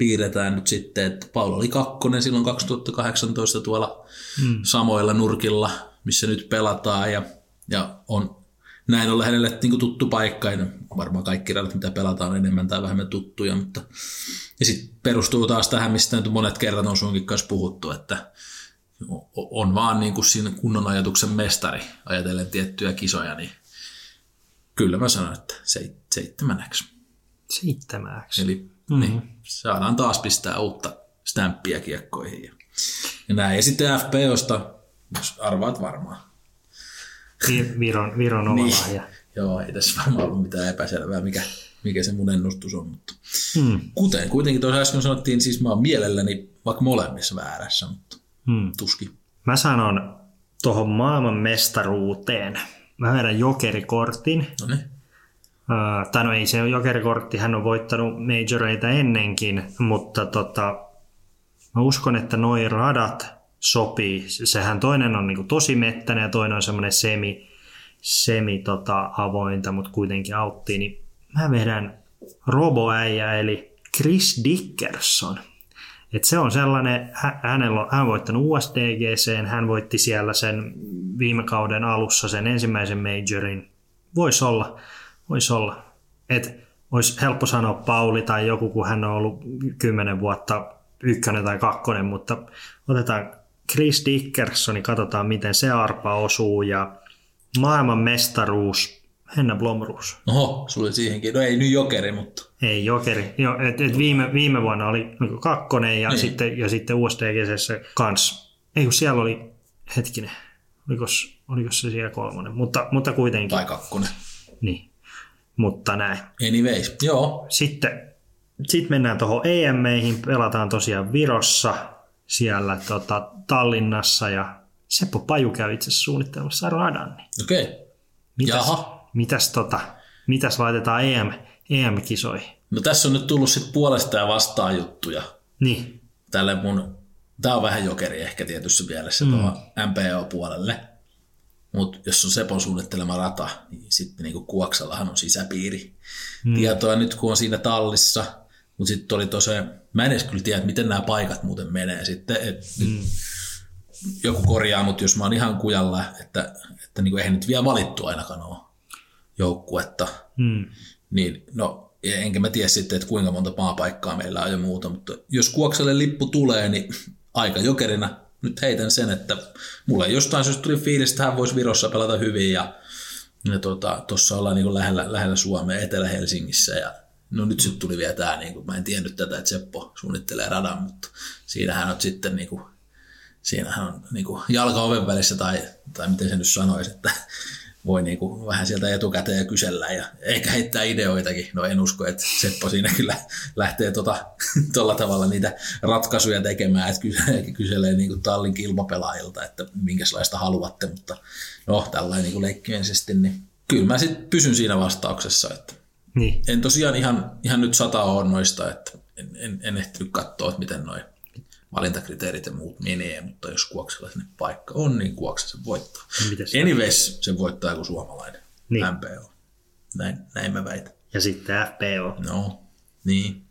piirretään nyt sitten, että Paula oli kakkonen silloin 2018 tuolla mm. samoilla nurkilla, missä nyt pelataan ja, ja on näin ollen hänelle niin kuin tuttu paikka, ja varmaan kaikki radat, mitä pelataan, on enemmän tai vähemmän tuttuja, mutta ja sitten perustuu taas tähän, mistä nyt monet kerrat on sunkin kanssa puhuttu, että on vaan niin kuin siinä kunnon ajatuksen mestari ajatellen tiettyjä kisoja, niin kyllä mä sanon, että se- seitsemänäksi. Seitsemäksi. Eli mm-hmm. niin, saadaan taas pistää uutta stämppiä kiekkoihin. Ja, ja näin. Ja sitten FPOsta, jos arvaat varmaan. Vi- Viron, Viron oma Niin. lahja. Joo, ei tässä varmaan ollut mitään epäselvää, mikä, mikä se mun ennustus on. Mutta Hmm. kuten kuitenkin tuossa äsken sanottiin, siis mä oon mielelläni vaikka molemmissa väärässä, mutta Hmm. tuskin. Mä sanon tuohon maailman mestaruuteen. Mä vedän jokerikortin. No niin. Tai no ei se ole jokerikortti, hän on voittanut majoreita ennenkin, mutta tota, mä uskon, että noi radat sopii. Sehän toinen on niinku tosi mettäinen ja toinen on semmoinen semi, semi tota, avointa, mutta kuitenkin autti. Niin mä vedän roboäijä eli Chris Dickerson. Et se on sellainen, hä- hänellä on, hän voittanut USDGC, hän voitti siellä sen viime kauden alussa sen ensimmäisen majorin. Voisi olla, voisi olla. Et olisi helppo sanoa Pauli tai joku, kun hän on ollut kymmenen vuotta ykkönen tai kakkonen, mutta otetaan Chris Dickerson, niin katsotaan miten se arpa osuu ja maailman mestaruus, Henna Blomruus. Oho, sulla oli siihenkin. No ei nyt jokeri, mutta Ei jokeri. Jo, et, et viime, viime vuonna oli niinku kakkonen ja, Niin. sitten, ja sitten USDGCssä kans. Ei kun siellä oli, hetkinen, olikos, olikos se siellä kolmonen, mutta, mutta kuitenkin. tai kakkonen. Niin. Mutta näin. Anyways, joo. Sitten sit mennään tuohon EM-meihin, pelataan tosiaan Virossa, siellä tota, Tallinnassa ja Seppo Paju käy itse asiassa suunnittelemassa radan. Niin Okei. Okay. mitäs, Jaha. mitäs, tota, mitäs laitetaan EM, EM-kisoihin? No tässä on nyt tullut sitten puolesta ja vastaan juttuja. Niin, Tälle mun, tää on vähän jokeri ehkä tietyssä mielessä mm. tuohon MPO-puolelle. Mutta jos on Sepon suunnittelema rata, niin sitten niinku Kuoksallahan on sisäpiiri. Mm. Tietoa nyt kun on siinä tallissa, Mutta sitten oli tosiaan, mä en edes kyllä tiedä, että miten nämä paikat muuten menee sitten. Et mm. Joku korjaa, mutta jos mä oon ihan kujalla, että, että niin kuin eihän nyt vielä valittu ainakaan ole joukkuetta, Mm. niin no enkä mä tiedä sitten, että kuinka monta maapaikkaa meillä on ja muuta, mutta jos Kuokselle lippu tulee, niin aika jokerina nyt heitän sen, että mulle jostain syystä tuli fiilis, että hän voisi Virossa pelata hyvin ja ja tuossa tota, ollaan niin lähellä, lähellä Suomea, Etelä-Helsingissä ja no nyt sitten tuli vielä tämä, niin kuin, mä en tiennyt tätä, että Seppo suunnittelee radan, mutta siinähän on sitten niin kuin, siinähän on niin kuin jalka oven välissä tai, tai miten se nyt sanoisi, että voi niin kuin vähän sieltä etukäteen ja kysellä ja ehkä heittää ideoitakin. No en usko, että Seppo siinä kyllä lähtee tuolla tota, tavalla niitä ratkaisuja tekemään, että kyselee, kyselee niin kuin tallin kilpapelaajilta, että minkälaista haluatte, mutta no tällainen niin leikkimisesti, niin kyllä mä sitten pysyn siinä vastauksessa, että Niin. en tosiaan ihan, ihan nyt sata ole noista, että en, en, en ehtinyt katsoa, että miten noin valintakriteerit ja muut menee, mutta jos Kuoksella sinne paikka on, niin Kuoksa sen voittaa. Mites Anyways, sen voittaa joku suomalainen. Niin. MPO. Näin, näin mä väitän. Ja sitten FPO. No, niin.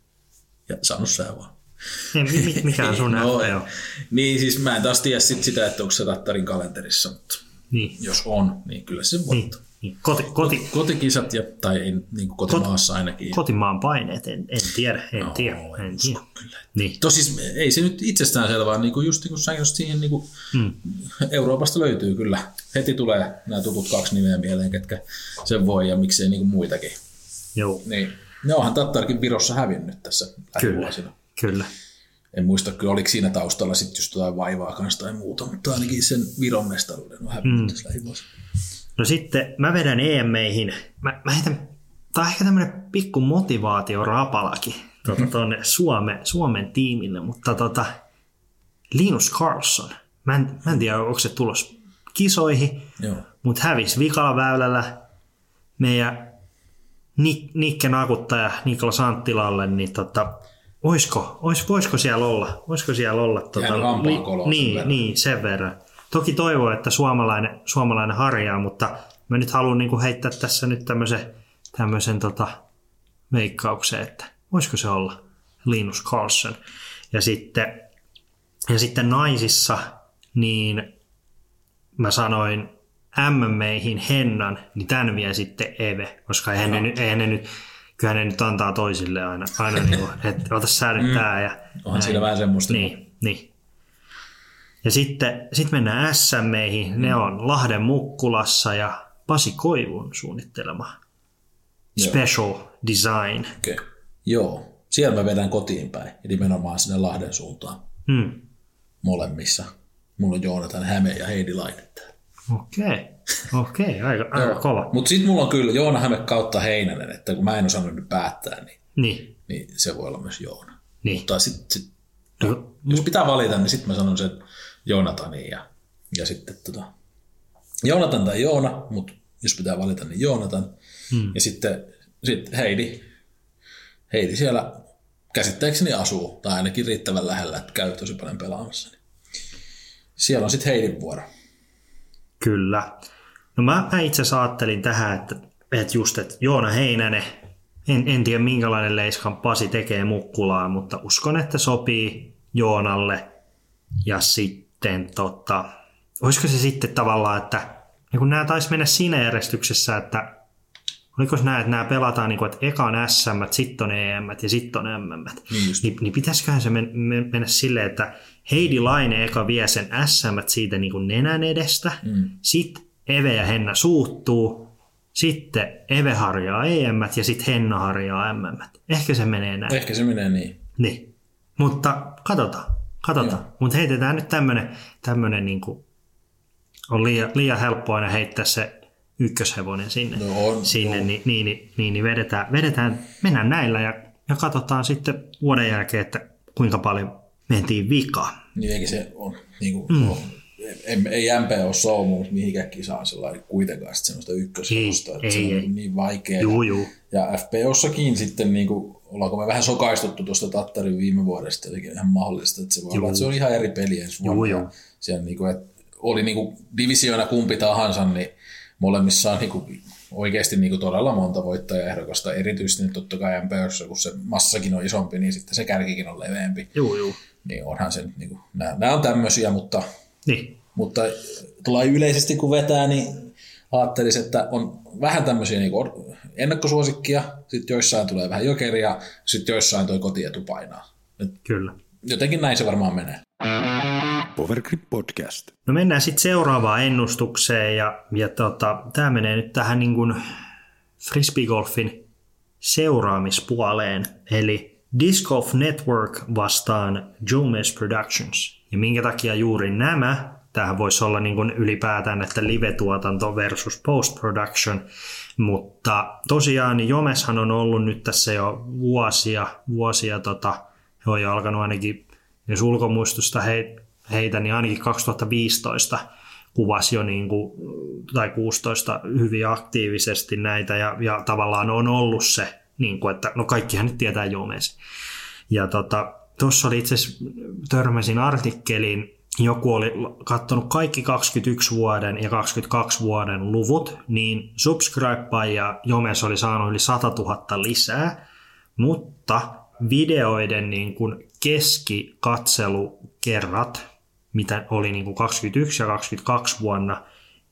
Ja sano sä vaan. Ei, mi- mi- mikä on sun no, FPO? Niin, siis mä en taas tiedä sit sitä, että onko se Tattarin kalenterissa, mutta Niin. jos on, niin kyllä se voittaa. niin. Koti, koti, Kotikisat, ja, tai ei, niin kuin kotimaassa ainakin. kotimaan paineet, en, en tiedä, en No, tiedä, en en tiedä. kyllä. Niin. Tosis ei se nyt itsestään selvää, niin kuin just niin kuin sanoit, siihen niin kuin Mm. Euroopasta löytyy kyllä. Heti tulee nämä tutut kaksi nimeä mieleen, ketkä sen voi ja miksei niin kuin muitakin. Joo, Niin. Ne onhan Tattarkin Virossa hävinnyt tässä kyllä, kyllä. En muista kyllä, oliko siinä taustalla sitten just jotain vaivaa kanssa tai muuta, mutta ainakin sen Viron mestaruuden on hävinnyt mm. tässä lähivuosina. No sitten mä vedän EM-meihin. Mä, mä heitän, tää on ehkä tämmönen pikku motivaatiorapalakin tuota, tuonne Suome, Suomen tiimille, mutta tota, Linus Carlson, mä en, mä en tiedä onko se tulos kisoihin, Joo. mutta hävisi vikalla väylällä meidän Nik- Nikke Nakuttaja Nikolas Anttilalle, niin tota, oisko, ois, voisiko siellä olla? Voisiko siellä olla? Tota, sen niin, verran. niin, sen verran. Toki toivon, että suomalainen, suomalainen harjaa, mutta mä nyt haluan niinku heittää tässä nyt tämmöisen, tämmöisen tota, veikkauksen, että voisiko se olla Linus Carlson. Ja sitten, ja sitten naisissa, niin mä sanoin MMEihin Hennan, niin tämän vie sitten Eve, koska eihän ne, nyt- eihän ne nyt, kyllähän ne nyt antaa toisille aina, aina niin kuin, että ota sä nyt tää ja Onhan siinä vähän semmoista. niin, niin. Ja sitten sit mennään SMEihin, ne on Lahden Mukkulassa ja Pasi Koivun suunnittelema special design. Okay. Joo. Siellä mä vedän kotiin päin, ja nimenomaan sinne Lahden suuntaan Hmm. molemmissa. Mulla on Joonatan Häme ja Heidi täällä. Okei, okei, aika, aika kova. Mutta sitten mulla on kyllä Joona Häme kautta Heinänen, että kun mä en osannut nyt päättää, niin, Niin, niin se voi olla myös Joona. niin. Mutta sit, sit, No, jos pitää valita, niin sitten mä sanon sen Joonatanin ja, ja sitten tota, Joonatan tai Joona, mutta jos pitää valita, niin Joonatan. Hmm. Ja sitten sit Heidi. Heidi siellä käsittääkseni asuu, tai ainakin riittävän lähellä, että käy tosi paljon pelaamassa. Siellä on sitten Heidin vuoro. Kyllä. No mä, mä itse asiassa ajattelin tähän, että, että just, että Joona Heinänen, en, en tiedä minkälainen leiskan Pasi tekee mukkulaa, mutta uskon, että sopii Joonalle. Ja sitten tota, olisiko se sitten tavallaan, että ja kun nämä taisi mennä siinä järjestyksessä, että oliko se näin, että nämä pelataan niin kuin, että eka on SM, sitten on EM ja sitten on MM. Niin. Niin, niin pitäisiköhän se men, men, mennä silleen, että Heidi Laine eka vie sen SM siitä niin kuin nenän edestä, mm. sitten Eve ja Henna suuttuu, sitten Eve harjaa EM ja sitten Henna harjaa MM. Ehkä se menee näin. Ehkä se menee niin. Niin. Mutta katsotaan, katsotaan. Mutta heitetään nyt tämmönen, tämmönen niinku, on liian, liian helppo aina heittää se ykköshevonen sinne, No on, sinne on. niin, niin, niin, niin, niin vedetään, vedetään, mennään näillä ja, ja katsotaan sitten vuoden jälkeen, että kuinka paljon mentiin vikaan. Niin eikä se on, niin kuin, mm. ei, ei MP ole soumunut mihinkään kisaan sellainen kuitenkaan sit semmoista ykkösosta, että Ei, se on ei. niin vaikea. Juu, juu. Ja FPOssakin sitten, niin kuin, ollaanko me vähän sokaistuttu tuosta Tattarin viime vuodesta, jotenkin ihan mahdollista, että se voi olla, että se on ihan eri peli ensi vuonna. Juu, juu. Ja Siellä, niin kuin, että oli niin kuin divisioina kumpi tahansa, niin molemmissa on niin kuin, oikeasti niin kuin todella monta voittajaehdokasta, erityisesti nyt totta kai MPÖssä, kun se massakin on isompi, niin sitten se kärkikin on leveämpi. Juu, juu. Niin onhan se, niin kuin, nämä, nämä on tämmöisiä, mutta, Niin. mutta tuolla yleisesti kun vetää, niin ajattelisin, että on vähän tämmöisiä niin kuin ennakkosuosikkia, sitten joissain tulee vähän jokeria, sitten joissain toi kotietu painaa. Et Kyllä. jotenkin näin se varmaan menee. Powergrip Podcast. No mennään sitten seuraavaan ennustukseen ja, ja tota, tämä menee nyt tähän niin kuin frisbeegolfin seuraamispuoleen, eli Disc Golf Network vastaan Jumes Productions. Ja minkä takia juuri nämä, tähän voisi olla niin kuin ylipäätään, että live-tuotanto versus post-production, mutta tosiaan niin Jomeshan on ollut nyt tässä jo vuosia, vuosia tota, he on jo alkanut ainakin, jos ulkomuistusta he, heitä, niin ainakin 2015 kuvasi jo niin kuin, tai 16 hyvin aktiivisesti näitä ja, ja tavallaan on ollut se, niin kuin, että no kaikkihan nyt tietää Jomesi. Ja tota, tuossa oli itse asiassa, törmäsin artikkeliin, joku oli katsonut kaikki 21 vuoden ja 22 vuoden luvut, niin subscribe ja Jomes oli saanut yli 100 000 lisää, mutta videoiden niin kuin keskikatselukerrat, mitä oli niin kuin 21 ja 22 vuonna,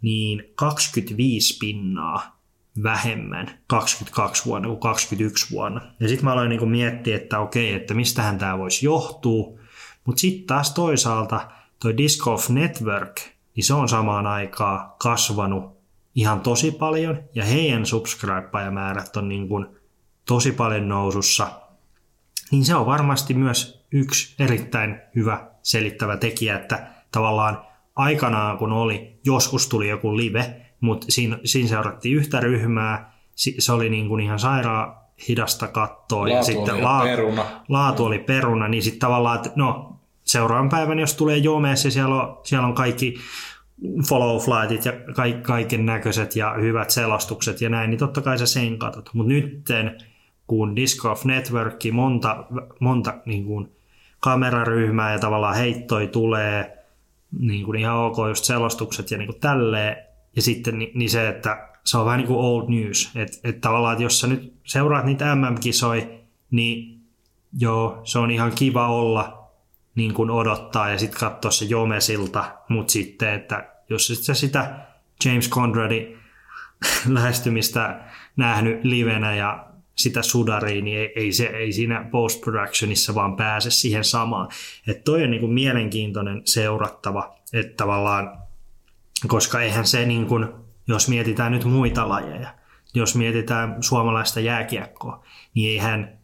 niin 25 pinnaa vähemmän 22 vuonna kuin 21 vuonna. Ja sitten mä aloin niin kuin miettiä, että okei, että mistähän tämä voisi johtua. Mutta sitten taas toisaalta toi Disc Golf Network, niin se on samaan aikaan kasvanut ihan tosi paljon, ja heidän subscribe-määrät on niin kuin tosi paljon nousussa, niin se on varmasti myös yksi erittäin hyvä selittävä tekijä, että tavallaan aikanaan kun oli, joskus tuli joku live, mutta siinä, siinä seurattiin yhtä ryhmää, se oli niin kuin ihan sairaan hidasta kattoa ja Laatu sitten oli laatu, peruna. laatu oli peruna, niin sitten tavallaan, että no seuraavan päivän, jos tulee Jomes ja siellä on, siellä on kaikki follow flightit ja kaiken, kaiken näköiset ja hyvät selostukset ja näin, niin totta kai sä sen katot. Mutta nytten, kun Disc Golf Network, monta, monta niin kuin kameraryhmää ja tavallaan heittoi tulee, niin kuin ihan ok just selostukset ja niin kuin tälleen, ja sitten niin, niin se, että se on vähän niin kuin old news, että et tavallaan, että jos sä nyt seuraat niitä MM-kisoi, niin joo, se on ihan kiva olla niin kuin odottaa ja sitten katsoa se Jomesilta, mutta sitten, että jos sä sitä James Conradin lähestymistä nähnyt livenä ja sitä sudariin, niin ei, ei, se, ei siinä post-productionissa vaan pääse siihen samaan. Että toi on niin kuin mielenkiintoinen seurattava, että tavallaan, koska eihän se niin kuin, jos mietitään nyt muita lajeja, jos mietitään suomalaista jääkiekkoa, niin eihän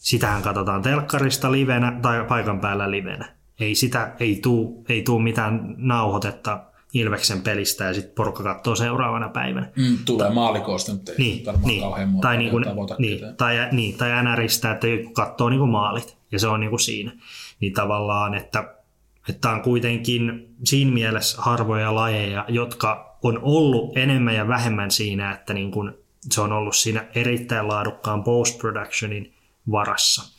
sitähän katsotaan telkkarista livenä tai paikan päällä livenä. Ei sitä, ei tuu, ei tuu mitään nauhoitetta Ilveksen pelistä ja sitten porukka katsoo seuraavana päivänä. Mm, tulee maalikoista, mutta ei Niin, niin. kauhean monta Tai, niin kuin, niin, tai, niin, tai NRistä, että joku katsoo niin kuin maalit ja se on niin kuin siinä. Niin tavallaan, että, että on kuitenkin siinä mielessä harvoja lajeja, jotka on ollut enemmän ja vähemmän siinä, että niin kuin se on ollut siinä erittäin laadukkaan post-productionin varassa.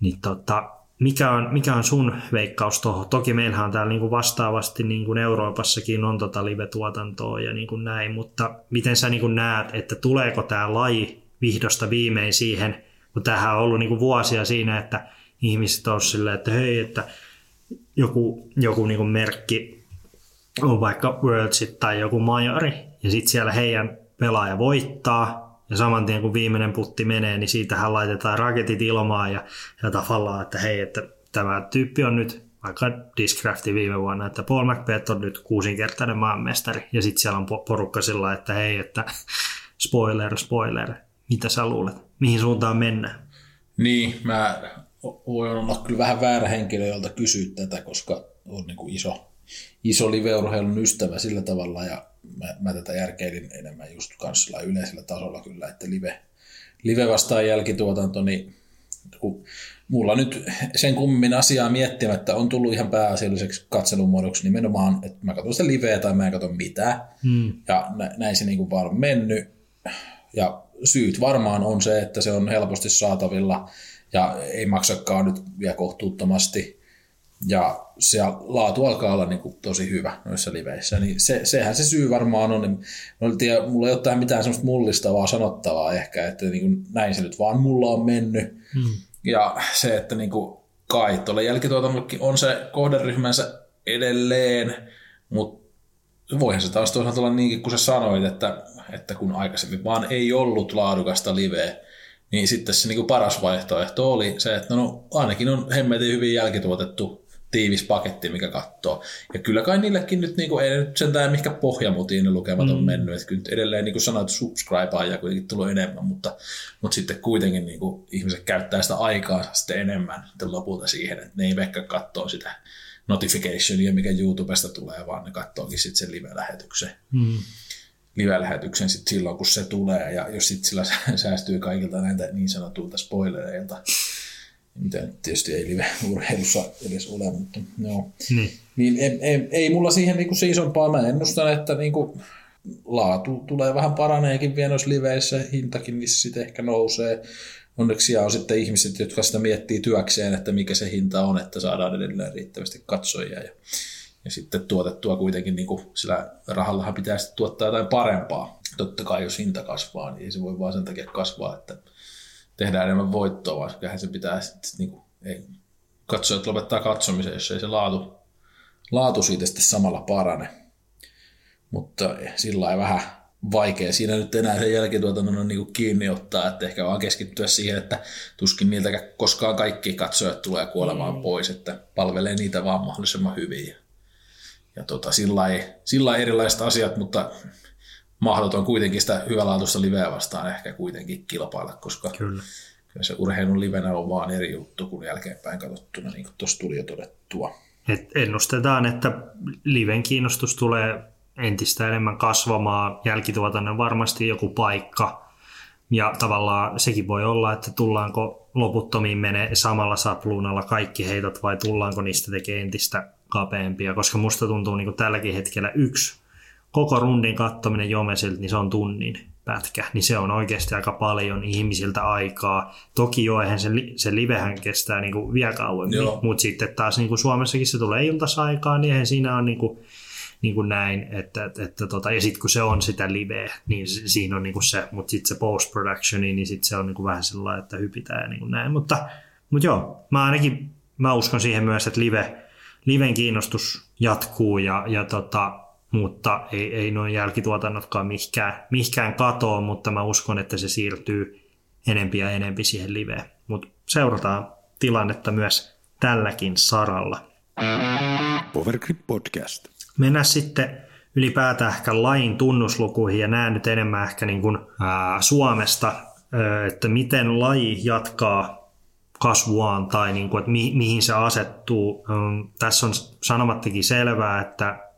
Niin tota, mikä on, mikä on sun veikkaus tuohon? Toki meillähän on täällä niin kuin vastaavasti niin kuin Euroopassakin on tota live-tuotantoa ja niin kuin näin, mutta miten sä niin kuin näet, että tuleeko tämä laji vihdosta viimein siihen, kun tämähän on ollut niin kuin vuosia siinä, että ihmiset on silleen, että hei, että joku, joku niin kuin merkki on vaikka Worldsit tai joku majori, ja sitten siellä heidän pelaaja voittaa, ja saman tien kun viimeinen putti menee, niin siitähän laitetaan raketit ilmaan ja, ja tavallaan, että hei, että tämä tyyppi on nyt vaikka Discrafti viime vuonna, että Paul McBeth on nyt kuusinkertainen maanmestari. Ja sitten siellä on po- porukka sillä että hei, että spoiler, spoiler, mitä sä luulet? Mihin suuntaan mennään? Niin, mä voin olla kyllä vähän väärä henkilö, jolta kysyä tätä, koska on niin kuin iso, iso live-urheilun ystävä sillä tavalla, ja mä, mä tätä järkeilin enemmän just kanssa yleisellä tasolla kyllä, että live, live vastaan jälkituotanto, niin kun mulla nyt sen kummin asiaa miettimättä on tullut ihan pääasialliseksi katselun muodoksi nimenomaan, että mä katson sitä liveä tai mä en katso mitään. Hmm. Ja nä- näin se niin kuin vaan on mennyt. Ja syyt varmaan on se, että se on helposti saatavilla ja ei maksakaan nyt vielä kohtuuttomasti. Ja se laatu alkaa olla niin kuin tosi hyvä noissa liveissä, niin se, sehän se syy varmaan on. En tiedä, mulla ei ole tähän mitään semmoista mullistavaa sanottavaa ehkä, että niin kuin näin se nyt vaan mulla on mennyt. Hmm. Ja se, että niin kuin kai tuolla jälkituotannollekin on se kohderyhmänsä edelleen, mutta voihan se taas toisaalta olla niinkin, kun sä sanoit, että, että kun aikaisemmin vaan ei ollut laadukasta liveä, niin sitten se niin kuin paras vaihtoehto oli se, että no ainakin on hemmetin hyvin jälkituotettu tiivis paketti, mikä katsoo. Ja kyllä kai niillekin nyt, niin kuin, ei nyt sentään mihinkä pohjamutiin ne lukemat on mm. mennyt. Että kyllä edelleen niin kuin sanoit, subscribe ja kuitenkin tulee enemmän, mutta, mutta sitten kuitenkin niin kuin, ihmiset käyttää sitä aikaa sitten enemmän sitten lopulta siihen, että ne ei vaikka katsoa sitä notificationia, mikä YouTubesta tulee, vaan ne katsookin sitten sen live-lähetyksen. Mm live-lähetyksen sit silloin, kun se tulee, ja jos sitten sillä säästyy kaikilta näitä niin sanotuilta spoilereilta, mitä tietysti ei live-urheilussa edes ole, mutta no. Niin, niin ei, ei, ei, mulla siihen niinku se isompaa, mä ennustan, että niinku laatu tulee vähän paraneekin vielä noissa liveissä, hintakin niissä sitten ehkä nousee. Onneksi on sitten ihmiset, jotka sitä miettii työkseen, että mikä se hinta on, että saadaan edelleen riittävästi katsojia. Ja, ja sitten tuotettua kuitenkin niin kuin sillä rahallahan pitäisi tuottaa jotain parempaa. Totta kai jos hinta kasvaa, niin ei se voi vaan sen takia kasvaa, että tehdään enemmän voittoa, vaan kyllähän se pitää sitten niin kuin, ei, katsojat lopettaa katsomisen, jos ei se laatu, laatu siitä sitten samalla parane. Mutta sillä ei vähän vaikea siinä nyt enää sen jälkituotannon niin kiinni ottaa, että ehkä vaan keskittyä siihen, että tuskin niiltä koskaan kaikki katsojat tulee kuolemaan mm. pois, että palvelee niitä vaan mahdollisimman hyvin. Ja, ja tota, sillä, ei, sillä ei erilaiset asiat, mutta mahdoton kuitenkin sitä hyvälaatuista liveä vastaan ehkä kuitenkin kilpailla, koska Kyllä. kyllä se urheilun livenä on vaan eri juttu kuin jälkeenpäin katsottuna, niin kuin tuossa tuli jo todettua. Et ennustetaan, että liven kiinnostus tulee entistä enemmän kasvamaan, jälkituotannon varmasti joku paikka, ja tavallaan sekin voi olla, että tullaanko loputtomiin menee samalla sapluunalla kaikki heitot vai tullaanko niistä tekemään entistä kapeampia, koska musta tuntuu niin kuin tälläkin hetkellä yksi koko rundin kattominen Jomesilta, niin se on tunnin pätkä, niin se on oikeasti aika paljon ihmisiltä aikaa. Toki jo, eihän se, se livehän kestää niin kuin vielä kauemmin, mutta sitten taas niin kuin Suomessakin se tulee iltasaikaa, niin eihän siinä on niin kuin, niin kuin näin, että, että, että tota, ja sitten kun se on sitä liveä, niin siinä on niin kuin se, mutta sitten se post-production, niin sitten se on niin kuin vähän sellainen, että hypitään ja niin kuin näin, mutta, mutta joo, mä ainakin mä uskon siihen myös, että live, liven kiinnostus jatkuu ja, ja tota, mutta ei, ei noin jälkituotannotkaan mihkään, mihkään katoa, mutta mä uskon, että se siirtyy enempi ja enempi siihen liveen. Mutta seurataan tilannetta myös tälläkin saralla. Powergrip Podcast. Mennään sitten ylipäätään ehkä lain tunnuslukuihin ja nämä nyt enemmän ehkä niin kuin, ää, Suomesta, ää, että miten laji jatkaa kasvuaan tai niin kuin, että mi, mihin se asettuu. Ähm, tässä on sanomattakin selvää, että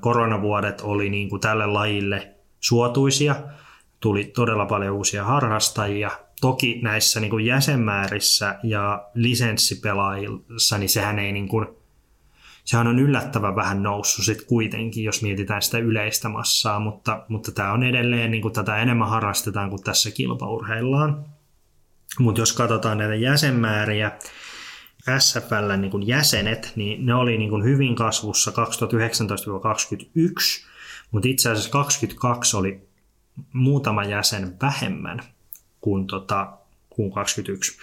koronavuodet oli niin kuin tälle lajille suotuisia. Tuli todella paljon uusia harrastajia. Toki näissä niin kuin jäsenmäärissä ja lisenssipelaajissa, niin sehän ei niin kuin, sehän on yllättävän vähän noussut sit kuitenkin, jos mietitään sitä yleistä massaa, mutta, mutta tämä on edelleen, niin kuin tätä enemmän harrastetaan kuin tässä kilpaurheillaan. Mutta jos katsotaan näitä jäsenmääriä, SFL niin jäsenet, niin ne oli niin kuin hyvin kasvussa 2019-2021, mutta itse asiassa 22 oli muutama jäsen vähemmän kuin, tota, kuin 21.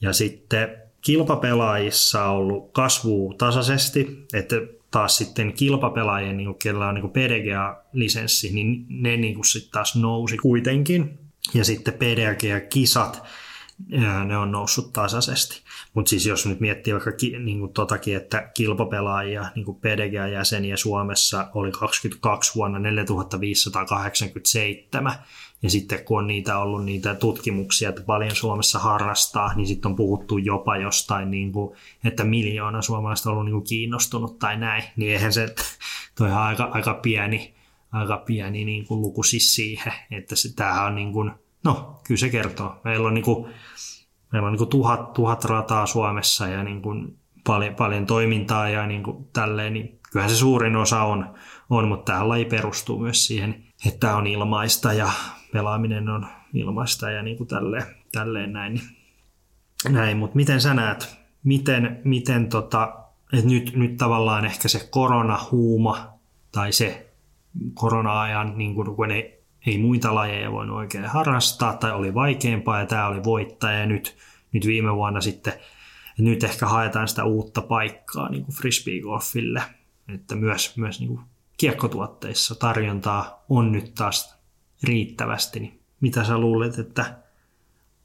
Ja sitten kilpapelaajissa on ollut kasvu tasaisesti, että taas sitten kilpapelaajien, niin kellä on niin PDGA-lisenssi, niin ne niin sitten taas nousi kuitenkin. Ja sitten PDGA-kisat, ne on noussut tasaisesti. Mutta siis jos nyt miettii vaikka ki, niin kuin totakin, että kilpapelaajia, niin kuin PDG-jäseniä Suomessa oli 22 vuonna 4587, ja sitten kun on niitä ollut niitä tutkimuksia, että paljon Suomessa harrastaa, niin sitten on puhuttu jopa jostain, niin kuin, että miljoona suomalaista on ollut niin kuin kiinnostunut tai näin, niin eihän se, toi on aika, aika pieni, aika pieni niin kuin luku siis siihen, että se, tämähän on niin kuin, no kyllä se kertoo. Meillä on niin kuin, meillä on niin kuin tuhat, tuhat rataa Suomessa ja niin kuin paljon, paljon toimintaa ja niin kuin tälleen, niin kyllähän se suurin osa on, on mutta tämä laji perustuu myös siihen, että on ilmaista ja pelaaminen on ilmaista ja niin kuin tälleen, tälleen näin. näin. Mutta miten sä näet, miten, miten tota että nyt, nyt tavallaan ehkä se koronahuuma tai se korona-ajan, niin kun, kun ei, ei muita lajeja voinut oikein harrastaa tai oli vaikeampaa ja tämä oli voittaja ja nyt, nyt viime vuonna sitten, nyt ehkä haetaan sitä uutta paikkaa niin kuin frisbeegolfille, että myös, myös niin kuin kiekkotuotteissa tarjontaa on nyt taas riittävästi, niin mitä sä luulet, että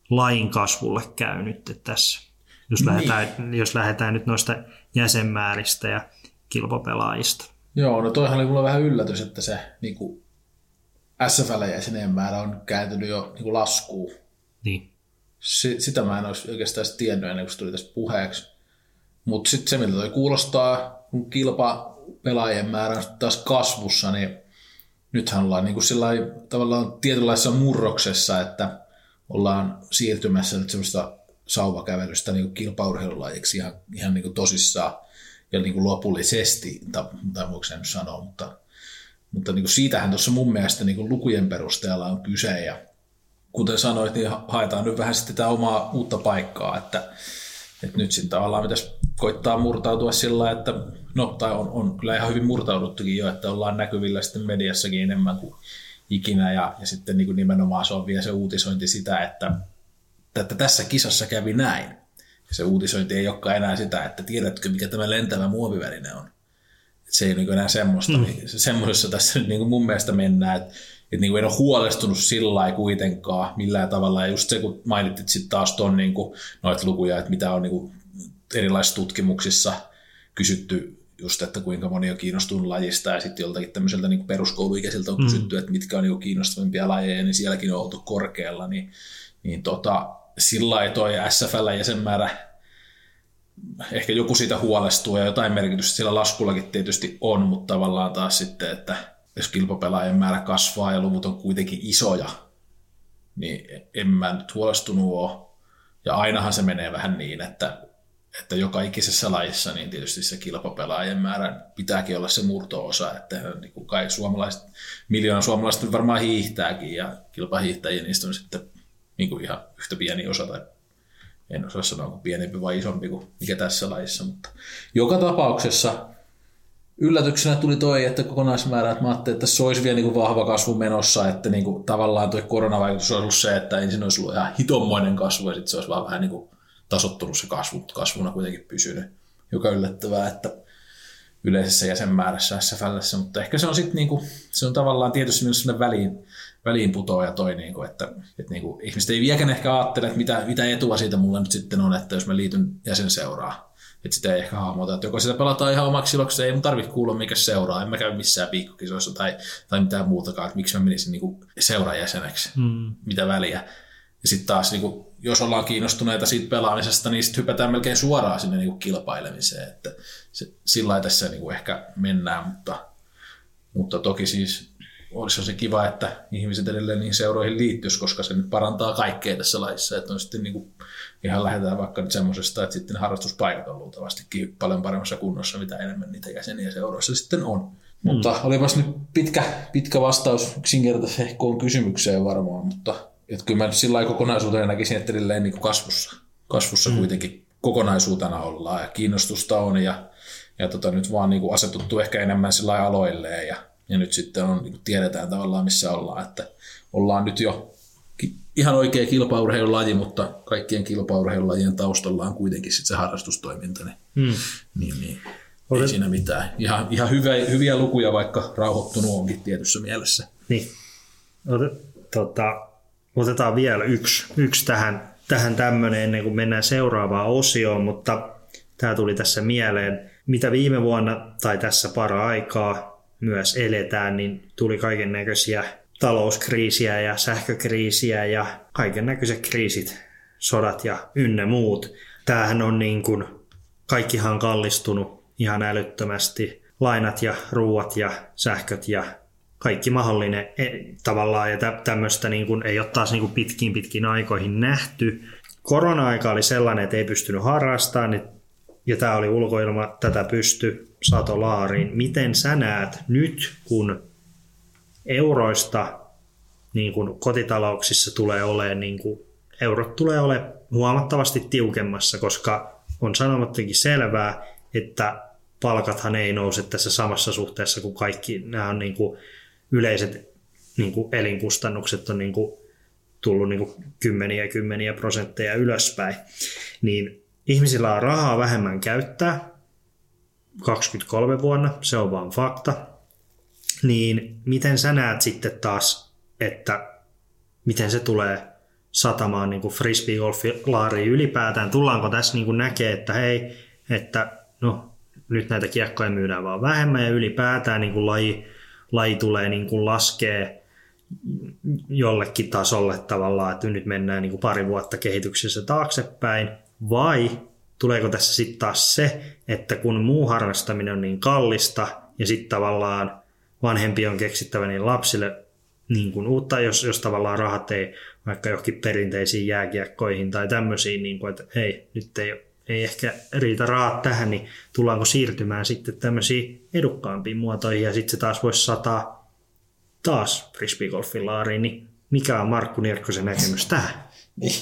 lain kasvulle käy nyt tässä, jos, niin. lähdetään, jos lähdetään nyt noista jäsenmääristä ja kilpapelaajista? Joo, no toihan oli mulle vähän yllätys, että se niin kuin SFL-jäsenien määrä on kääntynyt jo niin kuin laskuun. Niin. S- sitä mä en olisi oikeastaan tiennyt ennen kuin se tuli tästä puheeksi. Mutta sitten se, miltä toi kuulostaa, kun kilpapelaajien määrä on taas kasvussa, niin nythän ollaan niin kuin tavallaan tietynlaisessa murroksessa, että ollaan siirtymässä nyt semmoista sauvakävelystä niin kilpaurheilulajiksi ihan, ihan niin kuin tosissaan ja niin kuin lopullisesti, tai, tai voiko sen sanoa, mutta, mutta niin kuin siitähän tuossa mun mielestä niin kuin lukujen perusteella on kyse ja kuten sanoit, niin haetaan nyt vähän sitten tätä omaa uutta paikkaa, että, että nyt sitten tavallaan pitäisi koittaa murtautua sillä että no, tai on, on kyllä ihan hyvin murtauduttukin jo, että ollaan näkyvillä sitten mediassakin enemmän kuin ikinä ja, ja sitten niin kuin nimenomaan se on vielä se uutisointi sitä, että, että tässä kisassa kävi näin. Se uutisointi ei olekaan enää sitä, että tiedätkö mikä tämä lentävä muoviväline on. Et se ei ole niin enää semmoista. Mm. Niin, semmoisessa tässä nyt niin kuin mun mielestä mennään, että, että niin kuin en ole huolestunut sillä lailla kuitenkaan millään tavalla. Ja just se, kun mainitsit sitten taas tuon niin noita lukuja, että mitä on niin kuin erilaisissa tutkimuksissa kysytty just, että kuinka moni on kiinnostunut lajista ja sitten joltakin tämmöiseltä niin peruskouluikäisiltä on mm. kysytty, mm. että mitkä on niin kiinnostavimpia lajeja, niin sielläkin on oltu korkealla, niin, niin tota, sillä ei toi SFL-jäsenmäärä ehkä joku siitä huolestuu ja jotain merkitystä sillä laskullakin tietysti on, mutta tavallaan taas sitten, että jos kilpapelaajien määrä kasvaa ja luvut on kuitenkin isoja, niin en mä nyt huolestunut ole. Ja ainahan se menee vähän niin, että että joka ikisessä lajissa niin tietysti se kilpapelaajien määrä pitääkin olla se murto-osa, että niin kuin kai suomalaiset, miljoona suomalaiset varmaan hiihtääkin ja kilpahiihtäjiä niistä on sitten niin kuin ihan yhtä pieni osa tai en osaa sanoa, onko pienempi vai isompi kuin mikä tässä lajissa, mutta joka tapauksessa yllätyksenä tuli toi, että kokonaismäärä, että mä ajattelin, että se olisi vielä niin kuin vahva kasvu menossa, että niin kuin tavallaan tuo koronavaikutus olisi ollut se, että ensin olisi ollut ihan hitommoinen kasvu ja sitten se olisi vaan vähän niin kuin tasottunut se kasvu, mutta kasvuna kuitenkin pysynyt, joka yllättävää, että yleisessä jäsenmäärässä SFL, mutta ehkä se on sitten niinku, se on tavallaan tietysti myös sellainen väliin, väliin putoaja toi, niinku, että, että niinku, ihmiset ei vieläkään ehkä ajattele, että mitä, mitä etua siitä mulla nyt sitten on, että jos mä liityn jäsenseuraa, että sitä ei ehkä hahmota, että joko sitä pelataan ihan omaksi iloksi, ei mun tarvitse kuulla mikä seuraa, en mä käy missään piikkokisoissa tai, tai mitään muutakaan, että miksi mä menisin niinku seurajäseneksi, mm. mitä väliä. Ja sitten taas, niin kuin, jos ollaan kiinnostuneita siitä pelaamisesta, niin sitten hypätään melkein suoraan sinne niin kuin kilpailemiseen. Että se, sillä tässä niin kuin ehkä mennään, mutta, mutta toki siis olisi se kiva, että ihmiset edelleen niihin seuroihin liittyisi, koska se nyt parantaa kaikkea tässä laissa. Että on sitten niin kuin, ihan lähdetään vaikka nyt semmoisesta, että sitten harrastuspaikat on luultavastikin paljon paremmassa kunnossa, mitä enemmän niitä jäseniä seuroissa sitten on. Mm. Mutta olipas nyt pitkä, pitkä vastaus yksinkertaisesti kysymykseen varmaan, mutta että kyllä mä nyt sillä kokonaisuutena näkisin, että edelleen niin kasvussa, kasvussa mm. kuitenkin kokonaisuutena ollaan ja kiinnostusta on ja, ja tota, nyt vaan niin kuin asetuttu ehkä enemmän sillä aloilleen ja, ja nyt sitten on, niin tiedetään tavallaan missä ollaan, että ollaan nyt jo ihan oikea kilpaurheilulaji, mutta kaikkien kilpaurheilulajien taustalla on kuitenkin sitten se harrastustoiminta, niin, mm. niin, niin Olet... ei siinä mitään. Ihan, ihan hyviä, hyviä lukuja, vaikka rauhoittunut onkin tietyssä mielessä. Niin. Tota, Otetaan vielä yksi, yksi tähän, tähän tämmöinen ennen kuin mennään seuraavaan osioon, mutta tämä tuli tässä mieleen. Mitä viime vuonna tai tässä para-aikaa myös eletään, niin tuli kaiken näköisiä talouskriisiä ja sähkökriisiä ja kaiken näköiset kriisit, sodat ja ynnä muut. Tämähän on niin kuin, kaikkihan kallistunut ihan älyttömästi. Lainat ja ruuat ja sähköt ja kaikki mahdollinen e, tavallaan, ja tämmöistä niin kuin, ei ole taas niin kuin pitkiin pitkiin aikoihin nähty. Korona-aika oli sellainen, että ei pystynyt harrastamaan, niin, ja tämä oli ulkoilma, tätä pysty sato laariin. Miten sä näet nyt, kun euroista niin kuin kotitalouksissa tulee olemaan, niin kuin, eurot tulee olemaan huomattavasti tiukemmassa, koska on sanomattakin selvää, että palkathan ei nouse tässä samassa suhteessa kuin kaikki nämä on niin kuin yleiset niin kuin elinkustannukset on niin kuin tullut niin kuin kymmeniä kymmeniä prosentteja ylöspäin, niin ihmisillä on rahaa vähemmän käyttää 23 vuonna, se on vaan fakta, niin miten sä näet sitten taas, että miten se tulee satamaan niin frisbeegolfilaariin ylipäätään? Tullaanko tässä niin näkee, että hei, että no, nyt näitä kiekkoja myydään vaan vähemmän ja ylipäätään niin kuin laji, laji tulee niin kuin laskee jollekin tasolle tavallaan, että nyt mennään niin kuin pari vuotta kehityksessä taaksepäin, vai tuleeko tässä sitten taas se, että kun muu harrastaminen on niin kallista ja sitten tavallaan vanhempi on keksittävä niin lapsille niin kuin uutta, jos, jos tavallaan rahat ei vaikka johonkin perinteisiin jääkiekkoihin tai tämmöisiin, niin kuin, että hei, nyt ei, ei ehkä riitä rahat tähän, niin tullaanko siirtymään sitten tämmöisiin edukkaampiin muotoihin ja sitten se taas voisi sataa taas frisbeegolfin laariin, niin mikä on Markku Nirkkosen näkemys tähän? Niin,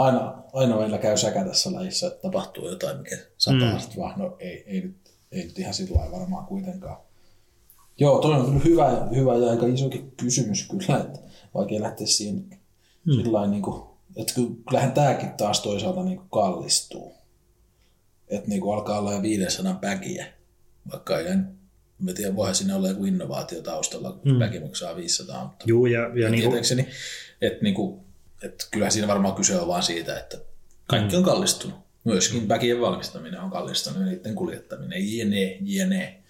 aina, aina meillä käy säkä tässä lajissa, että tapahtuu jotain, mikä sataa mm. vaan, no ei, ei, nyt, ei nyt ihan sillä lailla varmaan kuitenkaan. Joo, toi on kyllä hyvä, hyvä ja aika isokin kysymys kyllä, että vaikea lähteä siihen mm. sillä niin kuin, että kyllähän tämäkin taas toisaalta niin kuin kallistuu. Että niin kuin alkaa olla jo 500 päkiä, vaikka ei Mä tiedän, voihan siinä olla joku innovaatio taustalla, kun mm. päki maksaa 500, mutta Juu, ja, ja niin kuin... että, niin kuin, että kyllähän siinä varmaan kyse on vaan siitä, että kaikki on kallistunut. Myöskin päkien valmistaminen on kallistunut ja niiden kuljettaminen, jne, jne.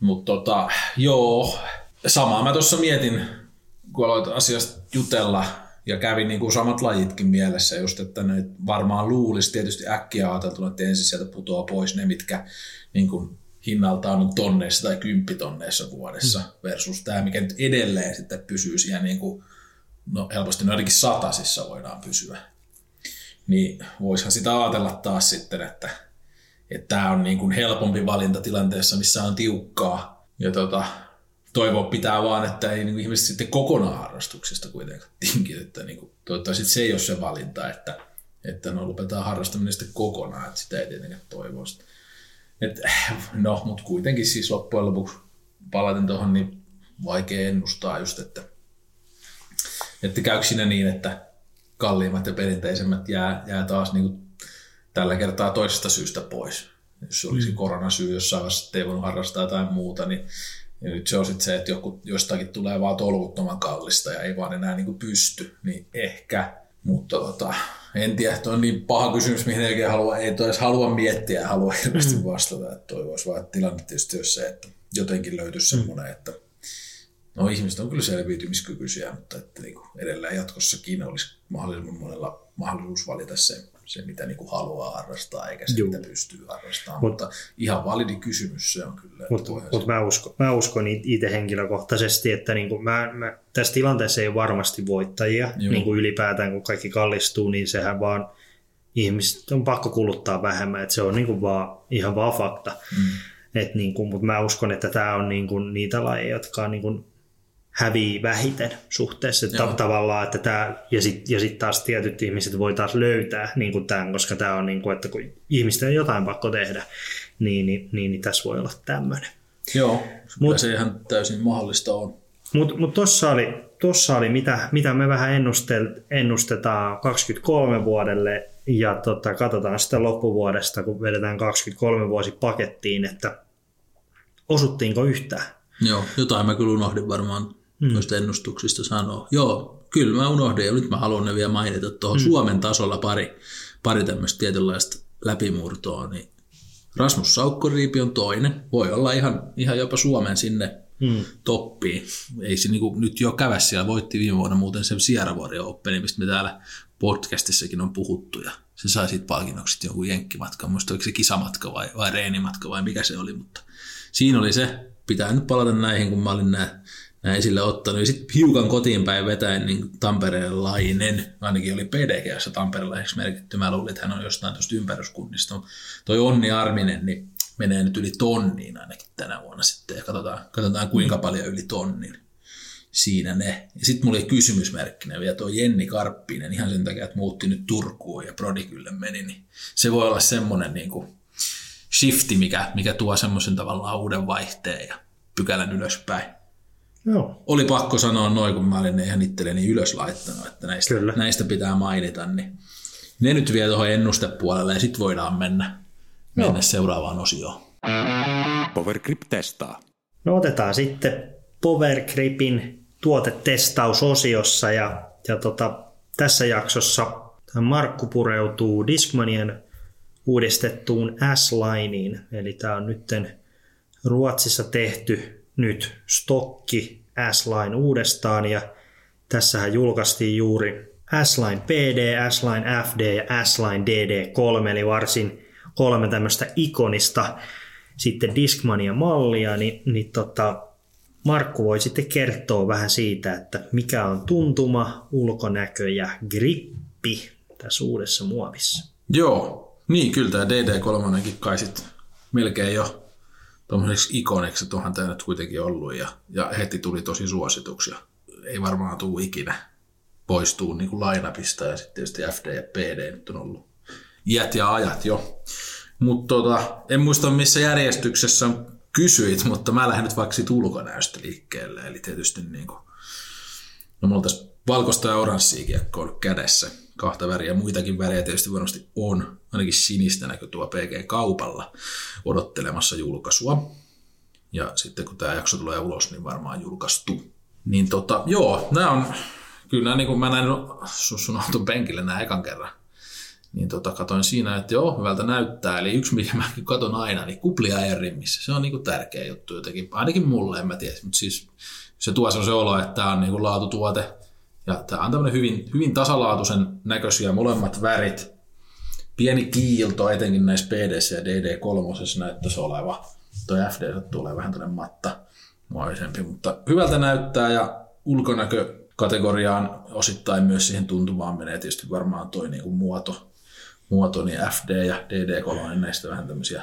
Mutta tota, joo, samaa mä tuossa mietin, kun aloit asiasta jutella ja kävin niin kuin samat lajitkin mielessä just, että ne varmaan luulisi tietysti äkkiä ajateltuna, että ensin sieltä putoaa pois ne, mitkä niin kuin hinnaltaan on tonneissa tai kymppitonneissa vuodessa mm. versus tämä, mikä nyt edelleen sitten pysyy siellä niin kuin, no helposti no ainakin satasissa voidaan pysyä. Niin voisihan sitä ajatella taas sitten, että että tämä on niin kuin helpompi valinta tilanteessa, missä on tiukkaa. Ja tota, toivoa pitää vaan, että ei niin ihmiset sitten kokonaan harrastuksesta kuitenkaan tinki. Että niin kuin, toivottavasti se ei ole se valinta, että, että no lopetetaan harrastaminen sitten kokonaan, että sitä ei tietenkään toivoa. Et, no, mutta kuitenkin siis loppujen lopuksi palaten tuohon, niin vaikea ennustaa just, että, että käykö siinä niin, että kalliimmat ja perinteisemmät jää, jää taas niin kuin tällä kertaa toisesta syystä pois. Jos se olisi mm. koronasyy jossain vaiheessa, ei voinut harrastaa jotain muuta, niin ja nyt se on sitten se, että joku, jostakin tulee vaan tolkuttoman kallista ja ei vaan enää niin kuin pysty, niin ehkä. Mutta tota, en tiedä, että on niin paha kysymys, mihin ei halua, ei edes halua miettiä ja halua hirveästi mm. vastata. Että toivoisi vaan, että tilanne tietysti olisi se, että jotenkin löytyisi mm. semmoinen, että no ihmiset on kyllä selviytymiskykyisiä, mutta että niin kuin edelleen jatkossakin olisi mahdollisimman monella mahdollisuus valita se se, mitä niin kuin haluaa harrastaa, eikä se, Juu. mitä pystyy harrastamaan. Mut, mutta ihan validi kysymys se on kyllä. Mutta mut mä, uskon, mä uskon itse henkilökohtaisesti, että niin kuin mä, mä, tässä tilanteessa ei ole varmasti voittajia niin kuin ylipäätään, kun kaikki kallistuu, niin sehän vaan ihmiset on pakko kuluttaa vähemmän, että se on niin kuin vaan, ihan vaan fakta. Mm. Et niin kuin, mutta mä uskon, että tämä on niin kuin niitä lajeja, jotka on niin kuin hävii vähiten suhteessa että tavallaan, että tämä, ja sitten ja sit taas tietyt ihmiset voi taas löytää niin kuin tämän, koska tämä on niin kuin, että kun ihmisten on jotain pakko tehdä, niin, niin, niin, niin tässä voi olla tämmöinen. Joo, Mut, se ihan täysin mahdollista on. Mutta mut tuossa oli, tossa oli mitä, mitä me vähän ennustel, ennustetaan 23 vuodelle, ja tota, katsotaan sitten loppuvuodesta, kun vedetään 23 vuosi pakettiin, että osuttiinko yhtään. Joo, jotain mä kyllä unohdin varmaan mm. noista ennustuksista sanoa. Joo, kyllä mä unohdin ja nyt mä haluan ne vielä mainita tuohon mm. Suomen tasolla pari, pari tämmöistä tietynlaista läpimurtoa. Niin Rasmus Saukkoriipi on toinen. Voi olla ihan, ihan jopa Suomen sinne mm. toppiin. Ei se niin nyt jo kävä siellä. Voitti viime vuonna muuten sen Sierravuori Openi, mistä me täällä podcastissakin on puhuttu. Ja se sai siitä palkinnoksi jonkun jenkkimatka. Muista oliko se kisamatka vai, vai reenimatka vai mikä se oli. Mutta siinä oli se. Pitää nyt palata näihin, kun mä olin nämä nämä esille ottanut. Ja sitten hiukan kotiin päin vetäen niin tamperelainen, ainakin oli PDGssä tamperelaiseksi merkitty. Mä luulin, että hän on jostain tuosta ympäryskunnista. Toi Onni Arminen, niin menee nyt yli tonniin ainakin tänä vuonna sitten. Ja katsotaan, katsotaan kuinka paljon yli tonnin siinä ne. Ja sitten mulla oli kysymysmerkkinä vielä tuo Jenni Karppinen ihan sen takia, että muutti nyt Turkuun ja Prodikylle meni, niin se voi olla semmoinen niin kuin shifti, mikä, mikä tuo semmoisen tavallaan uuden vaihteen ja pykälän ylöspäin. Joo. Oli pakko sanoa noin, kun mä olin ne ihan itselleni ylös laittanut, että näistä, Kyllä. näistä pitää mainita, niin ne nyt vie tuohon ennustepuolelle ja sitten voidaan mennä, mennä seuraavaan osioon. Powergrip testaa. No otetaan sitten Powergripin tuotetestausosiossa ja, ja tota, tässä jaksossa Markku pureutuu Discmanian uudistettuun S-lineen, eli tämä on nytten Ruotsissa tehty nyt stokki S-line uudestaan ja tässähän julkaistiin juuri S-line PD, S-line FD ja S-line DD3, eli varsin kolme tämmöistä ikonista sitten Discmania-mallia, niin, niin tota, Markku voi sitten kertoa vähän siitä, että mikä on tuntuma, ulkonäkö ja grippi tässä uudessa muovissa. Joo, niin kyllä tämä DD3 kai sit melkein jo tuommoiseksi ikoniksi, että onhan tämä nyt kuitenkin ollut ja, ja heti tuli tosi suosituksia. Ei varmaan tule ikinä poistuu niin lainapista ja sitten tietysti FD ja PD nyt on ollut iät ja ajat jo. Mutta tota, en muista missä järjestyksessä kysyit, mutta mä lähden nyt vaikka siitä ulkonäöstä liikkeelle. Eli tietysti niin kuin, no mulla tässä valkoista ja oranssia kiekkoa on kädessä. Kahta väriä, muitakin värejä tietysti varmasti on. Ainakin sinistä näkö tuo PG-kaupalla odottelemassa julkaisua. Ja sitten kun tämä jakso tulee ulos, niin varmaan julkaistu. Niin tota, joo, nämä on, kyllä nämä, niin kuin mä näin sun, sun auton penkille nämä ekan kerran niin tota, katoin siinä, että joo, hyvältä näyttää. Eli yksi, mikä mä katon aina, niin kuplia rimmissä. Se on niinku tärkeä juttu jotenkin, ainakin mulle, en mä tiedä. Mutta siis se tuo se olo, että tämä on niinku laatutuote. Ja tämä on tämmöinen hyvin, hyvin tasalaatuisen näköisiä molemmat värit. Pieni kiilto, etenkin näissä PD- ja DD3 näyttäisi oleva. Tuo FD tulee vähän tämmöinen matta maisempi, mutta hyvältä näyttää ja ulkonäkö kategoriaan osittain myös siihen tuntumaan menee tietysti varmaan toi niinku muoto, muoto, niin FD ja DD3 niin näistä vähän tämmöisiä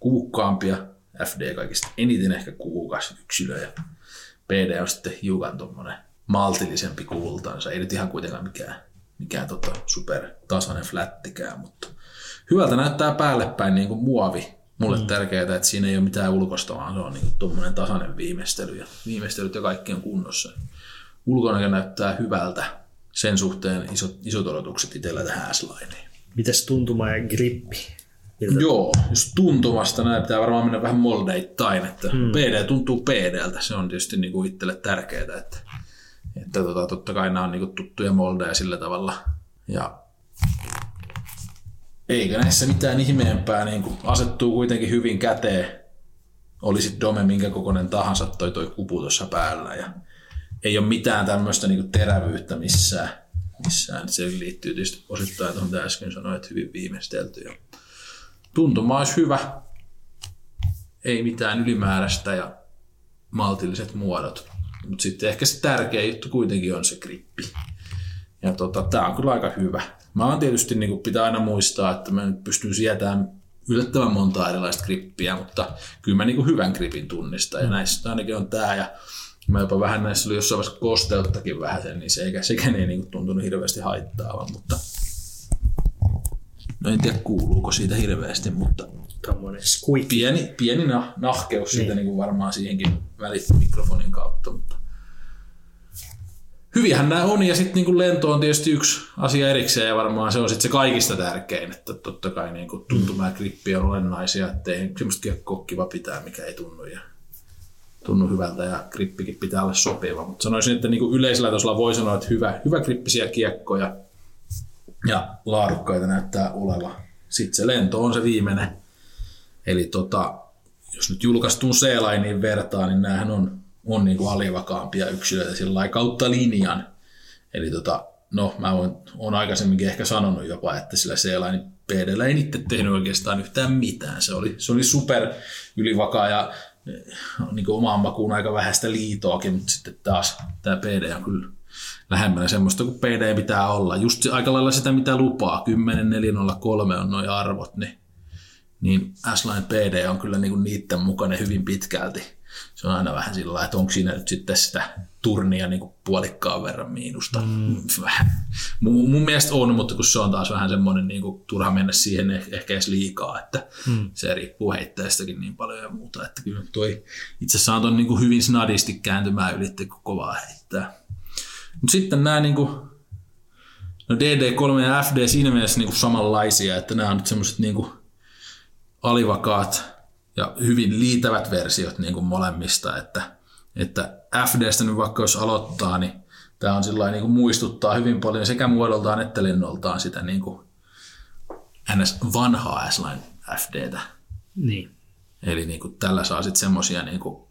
kuukkaampia. FD kaikista eniten ehkä kuukas yksilö ja PD on sitten hiukan tuommoinen maltillisempi kultansa. Ei nyt ihan kuitenkaan mikään, mikään tota super tasainen flättikään, mutta hyvältä näyttää päälle päin niin kuin muovi. Mulle mm. tärkeää, että siinä ei ole mitään ulkosta, vaan se on niin tuommoinen tasainen viimeistely ja viimeistelyt ja kaikki on kunnossa. Ulkonäkö näyttää hyvältä. Sen suhteen isot, isot odotukset itsellä tähän S-lineen. Mites tuntuma ja grippi? Miltä Joo, jos tuntumasta näin pitää varmaan mennä vähän moldeittain, että hmm. PD tuntuu PDltä, se on tietysti niin kuin itselle tärkeää, että, että tota, totta kai nämä on niin kuin tuttuja moldeja sillä tavalla. Ja eikä näissä mitään ihmeempää, niin asettuu kuitenkin hyvin käteen. Olisi Dome minkä kokoinen tahansa toi toi kupu tuossa päällä ja ei ole mitään tämmöistä niin kuin terävyyttä missään. missään. Se liittyy tietysti osittain tuohon, mitä äsken sanoin, että hyvin viimeistelty. Ja tuntuma olisi hyvä, ei mitään ylimääräistä ja maltilliset muodot. Mutta sitten ehkä se tärkeä juttu kuitenkin on se grippi. Ja tota, tämä on kyllä aika hyvä. Mä oon tietysti, niin kuin pitää aina muistaa, että mä nyt pystyn sietämään yllättävän monta erilaista grippiä, mutta kyllä mä niin kuin hyvän gripin tunnistan. Ja näissä ainakin on tämä. Ja mä jopa vähän näissä oli jossain vaiheessa kosteuttakin vähän sen, niin se eikä, sekään ei niin kuin tuntunut hirveästi haittaavan, mutta no en tiedä kuuluuko siitä hirveästi, mutta Tommonen squeak. pieni, pieni nah, nahkeus siitä niin kuin varmaan siihenkin välittyy mikrofonin kautta, mutta hyviähän nämä on, ja sitten niin lento on tietysti yksi asia erikseen, ja varmaan se on sitten se kaikista tärkein, että totta kai niin kuin tuntuma ja grippi on olennaisia, ettei semmoista kiekkoa kiva pitää, mikä ei tunnu, ja tunnu hyvältä, ja grippikin pitää olla sopiva, mutta sanoisin, että niin kuin yleisellä tasolla voi sanoa, että hyvä, hyvä grippisiä kiekkoja, ja laadukkaita näyttää oleva. Sitten se lento on se viimeinen. Eli tota, jos nyt julkaistuun C-lainiin vertaa, niin näähän on, on niin kuin alivakaampia yksilöitä sillä kautta linjan. Eli tota, no mä voin, olen aikaisemminkin ehkä sanonut jopa, että sillä C-lainin ei itse tehnyt oikeastaan yhtään mitään. Se oli, se oli super ylivakaa ja eh, niin kuin omaan makuun aika vähäistä liitoakin, mutta sitten taas tämä PD on kyllä lähempänä semmoista kuin PD pitää olla. Just aika lailla sitä, mitä lupaa. 10, 4, 0, 3 on nuo arvot, niin, niin S-Line PD on kyllä niinku niiden mukainen hyvin pitkälti. se on aina vähän sillä että onko siinä nyt sitten sitä turnia niin kuin puolikkaan verran miinusta. Mm. Mun, mun, mielestä on, mutta kun se on taas vähän semmoinen niin kuin, turha mennä siihen eh, ehkä edes liikaa, että mm. se riippuu heittäjästäkin niin paljon ja muuta. Että kyllä toi itse asiassa on niin kuin hyvin snadisti kääntymään ylitte, kun kovaa heittää. Mutta sitten nämä niin kuin, no DD3 ja FD siinä mielessä niin kuin samanlaisia, että nämä on nyt semmoiset niin kuin alivakaat ja hyvin liitävät versiot niin kuin molemmista, että, että FDstä nyt vaikka jos aloittaa, niin tämä on sillä niin kuin muistuttaa hyvin paljon sekä muodoltaan että lennoltaan sitä niin kuin ns. vanhaa S-Line FDtä. Niin. Eli niin kuin tällä saa sitten semmoisia niin kuin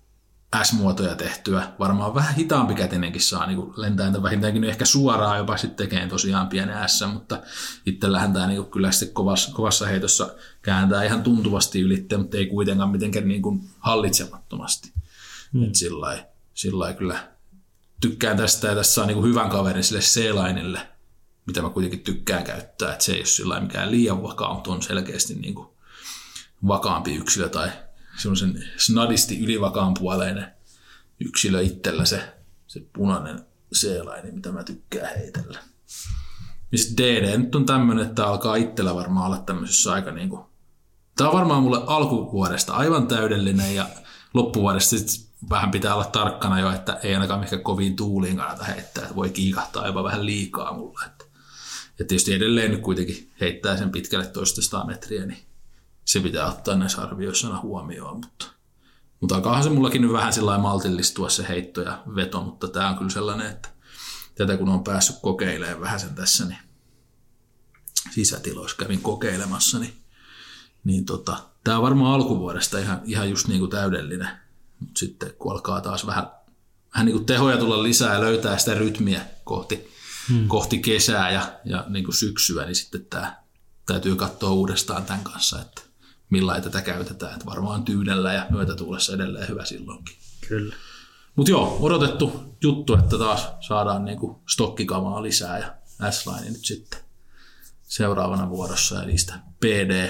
S-muotoja tehtyä. Varmaan vähän hitaampi kätinenkin saa niin lentää vähintäänkin ehkä suoraan jopa sitten tekee tosiaan pienen S, mutta itsellähän tämä niin kyllä sitten kovassa, kovassa heitossa kääntää ihan tuntuvasti ylitte, mutta ei kuitenkaan mitenkään niin kuin hallitsemattomasti. Mm. Et sillai, sillai kyllä tykkään tästä ja tässä on niin hyvän kaverin sille C-lainille, mitä mä kuitenkin tykkään käyttää, että se ei ole sillä mikään liian vakaa, mutta on selkeästi niin kuin vakaampi yksilö tai semmoisen snadisti ylivakaan puoleinen yksilö itsellä se, se punainen seelainen, mitä mä tykkään heitellä. Ja DD nyt on tämmöinen, että alkaa itsellä varmaan olla tämmöisessä aika niin kuin, Tämä on varmaan mulle alkuvuodesta aivan täydellinen ja loppuvuodesta sit vähän pitää olla tarkkana jo, että ei ainakaan mikä kovin tuuliin kannata heittää, että voi kiikahtaa jopa vähän liikaa mulle. Että, ja tietysti edelleen nyt kuitenkin heittää sen pitkälle toista metriä, niin se pitää ottaa näissä arvioissa aina huomioon, mutta, mutta alkaahan se mullakin nyt vähän sillä maltillistua se heitto ja veto, mutta tämä on kyllä sellainen, että tätä kun on päässyt kokeilemaan vähän sen tässä, niin sisätiloissa kävin kokeilemassa, niin, niin tota, tämä on varmaan alkuvuodesta ihan, ihan just niin kuin täydellinen, mutta sitten kun alkaa taas vähän, vähän niin kuin tehoja tulla lisää ja löytää sitä rytmiä kohti, hmm. kohti kesää ja, ja niin kuin syksyä, niin sitten tämä täytyy katsoa uudestaan tämän kanssa, että millä tätä käytetään. Että varmaan tyydellä ja myötätuulessa edelleen hyvä silloinkin. Kyllä. Mutta joo, odotettu juttu, että taas saadaan niinku stokkikamaa lisää ja S-Line nyt sitten seuraavana vuorossa ja niistä PD,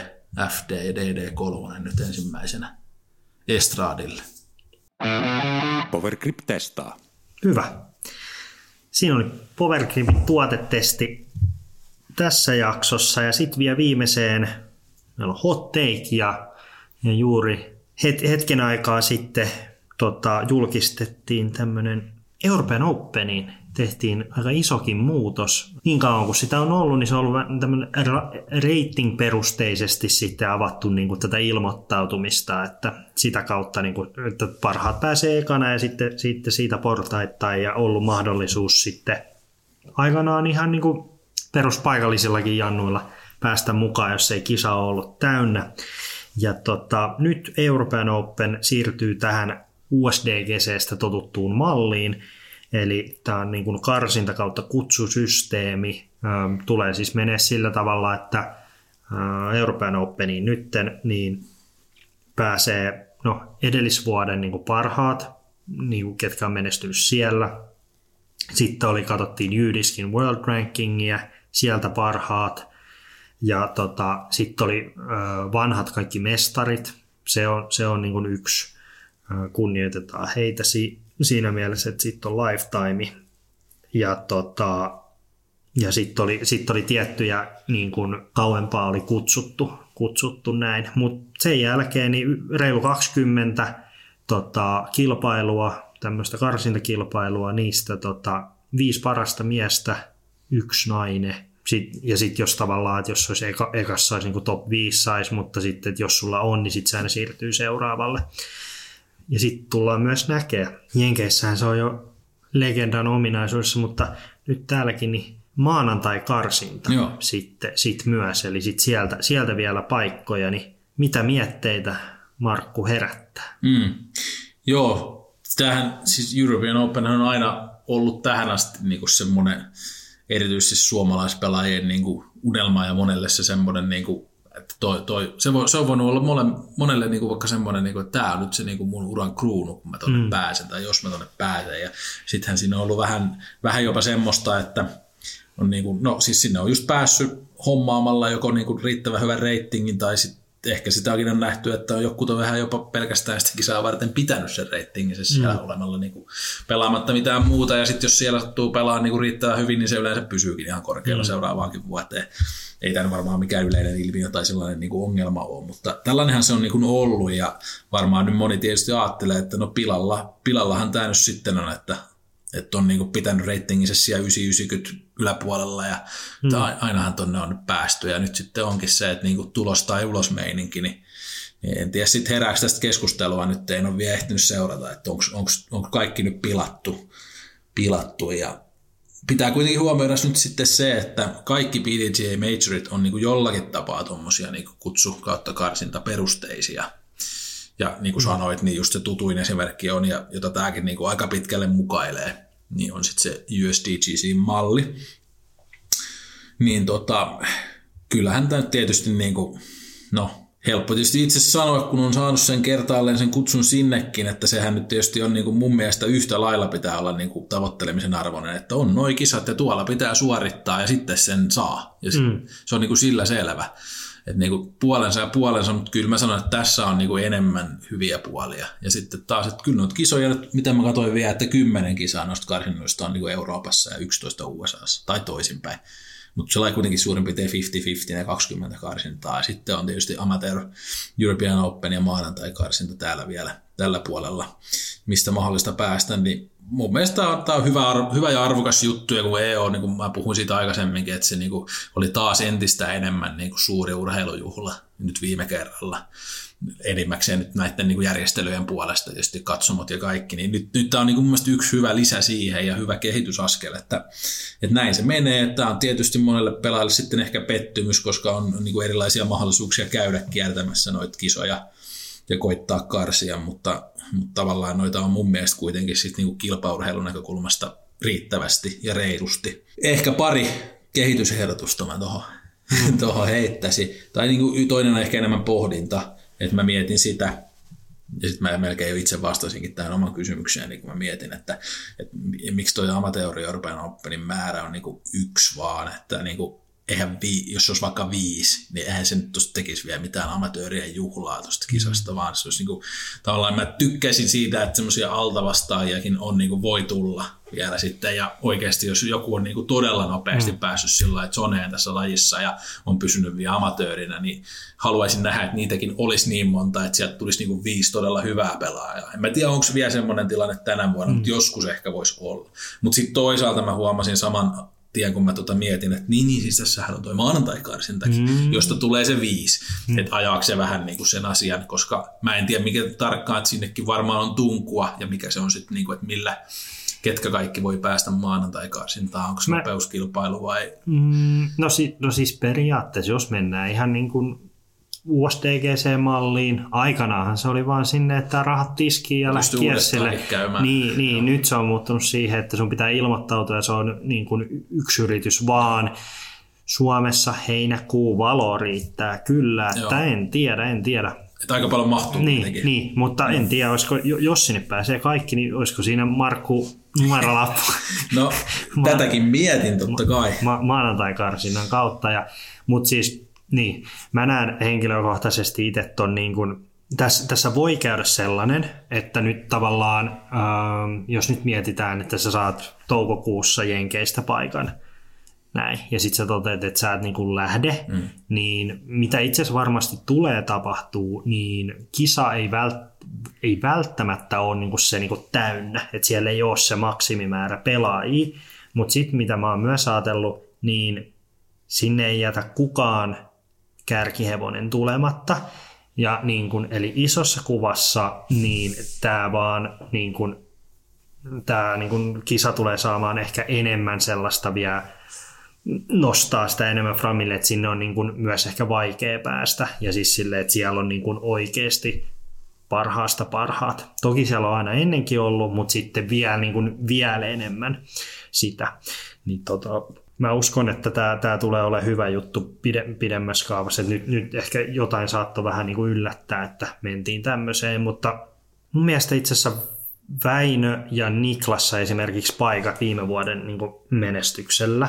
FD ja DD3 nyt ensimmäisenä Estradille. Powergrip testaa. Hyvä. Siinä oli Powergripin tuotetesti tässä jaksossa ja sitten vielä viimeiseen meillä on hot take ja, ja juuri het, hetken aikaa sitten tota, julkistettiin tämmöinen Euroopan Openiin tehtiin aika isokin muutos. Niin kauan kuin sitä on ollut, niin se on ollut rating-perusteisesti sitten avattu niin kuin tätä ilmoittautumista, että sitä kautta niin kuin, että parhaat pääsee ekana ja sitten, sitten siitä portaittain ja ollut mahdollisuus sitten aikanaan ihan niin kuin peruspaikallisillakin jannuilla – päästä mukaan, jos ei kisa ole ollut täynnä. Ja tota, nyt European Open siirtyy tähän USDGCstä totuttuun malliin, eli tämä on niin kuin karsinta kautta kutsusysteemi. Tulee siis menee sillä tavalla, että European Openiin nytten niin pääsee no, edellisvuoden niin kuin parhaat, niin kuin ketkä on menestynyt siellä. Sitten oli, katsottiin Jydiskin World Rankingia, sieltä parhaat. Ja tota, sitten oli vanhat kaikki mestarit. Se on, se on niin kuin yksi. Kunnioitetaan heitä si, siinä mielessä, että sitten on lifetime. Ja, tota, ja sitten oli, sit oli tiettyjä niin kuin kauempaa oli kutsuttu, kutsuttu näin. Mutta sen jälkeen niin reilu 20 tota, kilpailua, tämmöistä karsintakilpailua, niistä tota, viisi parasta miestä, yksi nainen sit, ja sitten jos tavallaan, että jos olisi eka, ekassa olisi niin top 5 saisi, mutta sitten että jos sulla on, niin sitten se aina siirtyy seuraavalle. Ja sitten tullaan myös näkee. Jenkeissähän se on jo legendan ominaisuudessa, mutta nyt täälläkin niin maanantai-karsinta Joo. sitten sit myös, eli sit sieltä, sieltä vielä paikkoja, niin mitä mietteitä Markku herättää? Mm. Joo, tämähän, siis European Open on aina ollut tähän asti niin semmoinen erityisesti suomalaispelaajien niin kuin unelma ja monelle se semmoinen, niin kuin, että toi, toi, se, voi, se on voinut olla monelle, monelle niin kuin vaikka semmoinen, niin kuin, että tämä on nyt se niin kuin mun uran kruunu, kun mä tuonne mm. pääsen tai jos mä tuonne pääsen. Ja sittenhän siinä on ollut vähän, vähän jopa semmoista, että on niin kuin, no siis sinne on just päässyt hommaamalla joko niin kuin riittävän hyvän reitingin tai sitten ehkä sitäkin on nähty, että on joku vähän jopa pelkästään sitä kisaa varten pitänyt sen reitingin siellä mm. olemalla niin kuin pelaamatta mitään muuta. Ja sitten jos siellä sattuu pelaa niin kuin riittää hyvin, niin se yleensä pysyykin ihan korkealla mm. seuraavaankin vuoteen. Ei tämä varmaan mikään yleinen ilmiö tai sellainen niin kuin ongelma ole, mutta tällainenhan se on niin kuin ollut ja varmaan nyt moni tietysti ajattelee, että no pilalla, pilallahan tämä nyt sitten on, että että on niinku pitänyt reitingissä siellä 990 yläpuolella ja mm. ainahan tonne on nyt päästy. Ja nyt sitten onkin se, että niinku tulos tai ulos meininki, niin, niin en tiedä sitten herääkö tästä keskustelua, nyt en ole vielä ehtinyt seurata, että onko kaikki nyt pilattu, pilattu. Ja pitää kuitenkin huomioida nyt sitten se, että kaikki PDGA Majorit on niinku jollakin tapaa tuommoisia niinku kutsu kautta karsinta perusteisia ja niin kuin mm. sanoit, niin just se tutuin esimerkki on, ja jota tämäkin niin kuin aika pitkälle mukailee, niin on sitten se USDGC-malli. Niin tota, kyllähän tämä tietysti niin kuin, no helppo tietysti itse sanoa, kun on saanut sen kertaalleen sen kutsun sinnekin, että sehän nyt tietysti on niin kuin mun mielestä yhtä lailla pitää olla niin kuin tavoittelemisen arvoinen, että on noin kisat ja tuolla pitää suorittaa ja sitten sen saa. Ja mm. se on niin kuin sillä selvä että niinku puolensa ja puolensa, mutta kyllä mä sanon, että tässä on niinku enemmän hyviä puolia. Ja sitten taas, että kyllä noita kisoja, mitä mä katsoin vielä, että kymmenen kisaa noista karsinnoista on niinku Euroopassa ja 11 USAssa tai toisinpäin. Mutta se kuitenkin suurin piirtein 50-50 ja 20 karsintaa. Ja sitten on tietysti Amateur European Open ja maanantai-karsinta täällä vielä tällä puolella, mistä mahdollista päästä, niin mun mielestä tämä on, hyvä, hyvä ja arvokas juttu, ja kun EO, niin kuin mä puhuin siitä aikaisemminkin, että se niin kuin oli taas entistä enemmän niin kuin suuri urheilujuhla nyt viime kerralla. Enimmäkseen nyt näiden niin kuin järjestelyjen puolesta, tietysti katsomot ja kaikki, niin nyt, nyt tämä on niin kuin mun yksi hyvä lisä siihen ja hyvä kehitysaskel, että, että näin se menee. Tämä on tietysti monelle pelaajalle sitten ehkä pettymys, koska on niin kuin erilaisia mahdollisuuksia käydä kiertämässä noita kisoja ja koittaa karsia, mutta mutta tavallaan noita on mun mielestä kuitenkin sit niinku kilpaurheilun näkökulmasta riittävästi ja reilusti. Ehkä pari kehitysehdotusta mä tuohon mm. heittäisin. Tai niinku toinen on ehkä enemmän pohdinta, että mä mietin sitä, ja sitten mä melkein jo itse vastasinkin tähän oman kysymykseen, niin kun mä mietin, että, että miksi tuo amateuri Euroopan Openin määrä on niinku yksi vaan, että niinku eihän vi, jos se olisi vaikka viisi, niin eihän se nyt tuosta tekisi vielä mitään amatöörien juhlaa tuosta kisasta, mm. vaan se olisi niin kuin, tavallaan mä tykkäisin siitä, että semmoisia altavastaajiakin on niin kuin voi tulla vielä sitten, ja oikeasti jos joku on niin kuin todella nopeasti mm. päässyt sillä että soneen tässä lajissa ja on pysynyt vielä amatöörinä, niin haluaisin nähdä, että niitäkin olisi niin monta, että sieltä tulisi niin kuin viisi todella hyvää pelaajaa. En mä tiedä, onko vielä semmoinen tilanne tänä vuonna, mm. mutta joskus ehkä voisi olla. Mutta sitten toisaalta mä huomasin saman tien, kun mä tota mietin, että niin, niin siis tässähän on toi maanantai-karsintakin, mm. josta tulee se viisi, mm. että ajaako se vähän niin kuin sen asian, koska mä en tiedä mikä tarkkaan, että sinnekin varmaan on tunkua ja mikä se on sitten, niin kuin, että millä, ketkä kaikki voi päästä maanantai-karsintaan, onko se mä... nopeuskilpailu vai? Mm, no, si- no siis periaatteessa, jos mennään ihan niin kuin USDGC-malliin. Aikanaanhan se oli vaan sinne, että rahat tiskiin ja lähti kierssille. Niin, niin nyt se on muuttunut siihen, että sun pitää ilmoittautua ja se on niin kuin yksi yritys vaan. Suomessa heinäkuu valo riittää kyllä, että Joo. en tiedä, en tiedä. Että aika paljon mahtuu niin, kuitenkin. Niin, mutta en tiedä, olisiko, jos sinne pääsee kaikki, niin olisiko siinä Markku numerolappu? no, tätäkin mietin totta kai. Ma- maanantai-karsinnan kautta, ja, mutta siis niin, mä näen henkilökohtaisesti itse ton niin kuin, tässä, tässä voi käydä sellainen, että nyt tavallaan, ähm, jos nyt mietitään, että sä saat toukokuussa Jenkeistä paikan, näin, ja sitten sä toteat, että sä et niin kuin lähde, mm. niin mitä itse asiassa varmasti tulee tapahtuu, niin kisa ei, vält, ei välttämättä ole niin kuin se niin kuin täynnä, että siellä ei ole se maksimimäärä pelaajia, mutta sitten mitä mä oon myös ajatellut, niin sinne ei jätä kukaan kärkihevonen tulematta. Ja niin kuin, eli isossa kuvassa niin tämä vaan niin kuin, tämä niin kuin kisa tulee saamaan ehkä enemmän sellaista vielä nostaa sitä enemmän framille, että sinne on niin kuin myös ehkä vaikea päästä ja siis silleen, että siellä on niin kuin oikeasti parhaasta parhaat. Toki siellä on aina ennenkin ollut, mutta sitten vielä, niin kuin, vielä enemmän sitä. Niin tota, mä uskon, että tämä, tämä tulee olemaan hyvä juttu pide, pidemmässä kaavassa. nyt, nyt ehkä jotain saattoi vähän niin kuin yllättää, että mentiin tämmöiseen, mutta mun mielestä itse asiassa Väinö ja Niklassa esimerkiksi paikat viime vuoden niin kuin menestyksellä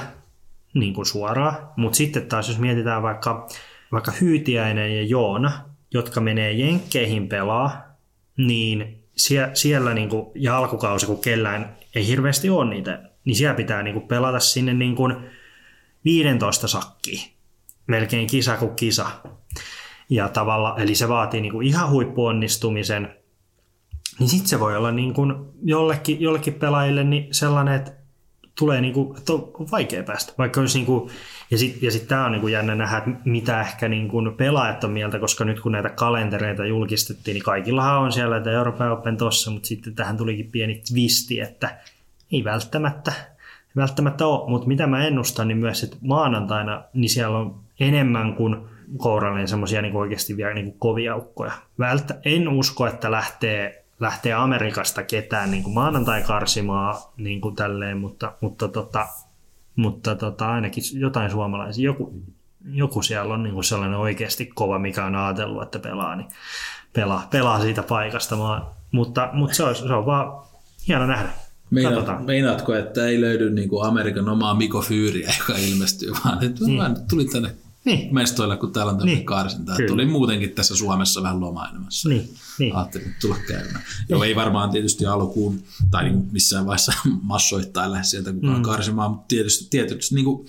niin kuin suoraan, mutta sitten taas jos mietitään vaikka vaikka Hyytiäinen ja Joona, jotka menee Jenkkeihin pelaa, niin sie, siellä niin kuin, ja alkukausi, kun kellään ei hirveästi ole niitä, niin siellä pitää niin kuin, pelata sinne niin kuin 15 sakkiin. Melkein kisa kuin kisa. Ja tavalla, eli se vaatii niin kuin ihan huippuonnistumisen. Niin sitten se voi olla niin kuin jollekin, jollekin pelaajille niin sellainen, että tulee niin kuin, että on vaikea päästä. Vaikka olisi niin kuin, ja sitten ja sit tämä on niin kuin jännä nähdä, että mitä ehkä niin kuin pelaajat on mieltä, koska nyt kun näitä kalentereita julkistettiin, niin kaikillahan on siellä, että Euroopan Open tossa, mutta sitten tähän tulikin pieni twisti, että ei välttämättä, välttämättä ole, mutta mitä mä ennustan, niin myös, että maanantaina niin siellä on enemmän kuin kourallinen semmoisia niin oikeasti vielä niin kuin kovia ukkoja. Välttä, en usko, että lähtee, lähtee Amerikasta ketään niin kuin maanantai karsimaan niin kuin tälleen, mutta, mutta, tota, mutta tota, ainakin jotain suomalaisia. Joku, joku siellä on niin kuin sellainen oikeasti kova, mikä on ajatellut, että pelaa, niin pelaa, pelaa siitä paikasta. Mä, mutta, mutta se, on, se on vaan hieno nähdä. Meinaat, meinaatko, että ei löydy niin kuin Amerikan omaa Miko Fyyriä, joka ilmestyy, vaan että niin. mä tulin tänne niin. mestoilla, kun täällä on tämmöinen niin. karsinta. Kyllä. Tuli muutenkin tässä Suomessa vähän lomailemassa. Niin. niin. Ajattelin tulla käymään. Niin. Joo, ei varmaan tietysti alkuun tai niin missään vaiheessa massoittain lähde sieltä kukaan mm. karsimaan, mutta tietysti, tietysti niin kuin,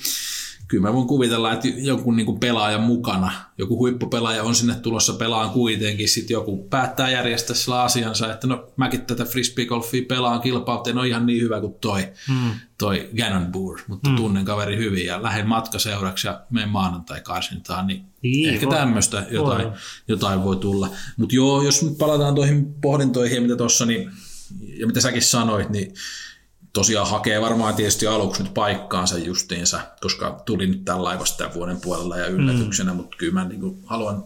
kyllä mä voin kuvitella, että jonkun niin pelaajan mukana, joku huippupelaaja on sinne tulossa pelaan kuitenkin, sitten joku päättää järjestää sillä asiansa, että no mäkin tätä frisbeegolfia pelaan kilpaa, en ole ihan niin hyvä kuin toi, mm. toi Gannon Boer, mutta mm. tunnen kaveri hyvin ja lähden matkaseuraksi ja menen maanantai karsintaan, niin niin, ehkä tämmöistä jotain, voi. jotain voi tulla. Mutta joo, jos nyt palataan tuohon pohdintoihin, mitä tuossa, niin, ja mitä säkin sanoit, niin tosiaan hakee varmaan tietysti aluksi nyt paikkaansa justiinsa, koska tuli nyt tämän vuoden puolella ja yllätyksenä, mm. mutta kyllä mä niin kuin haluan,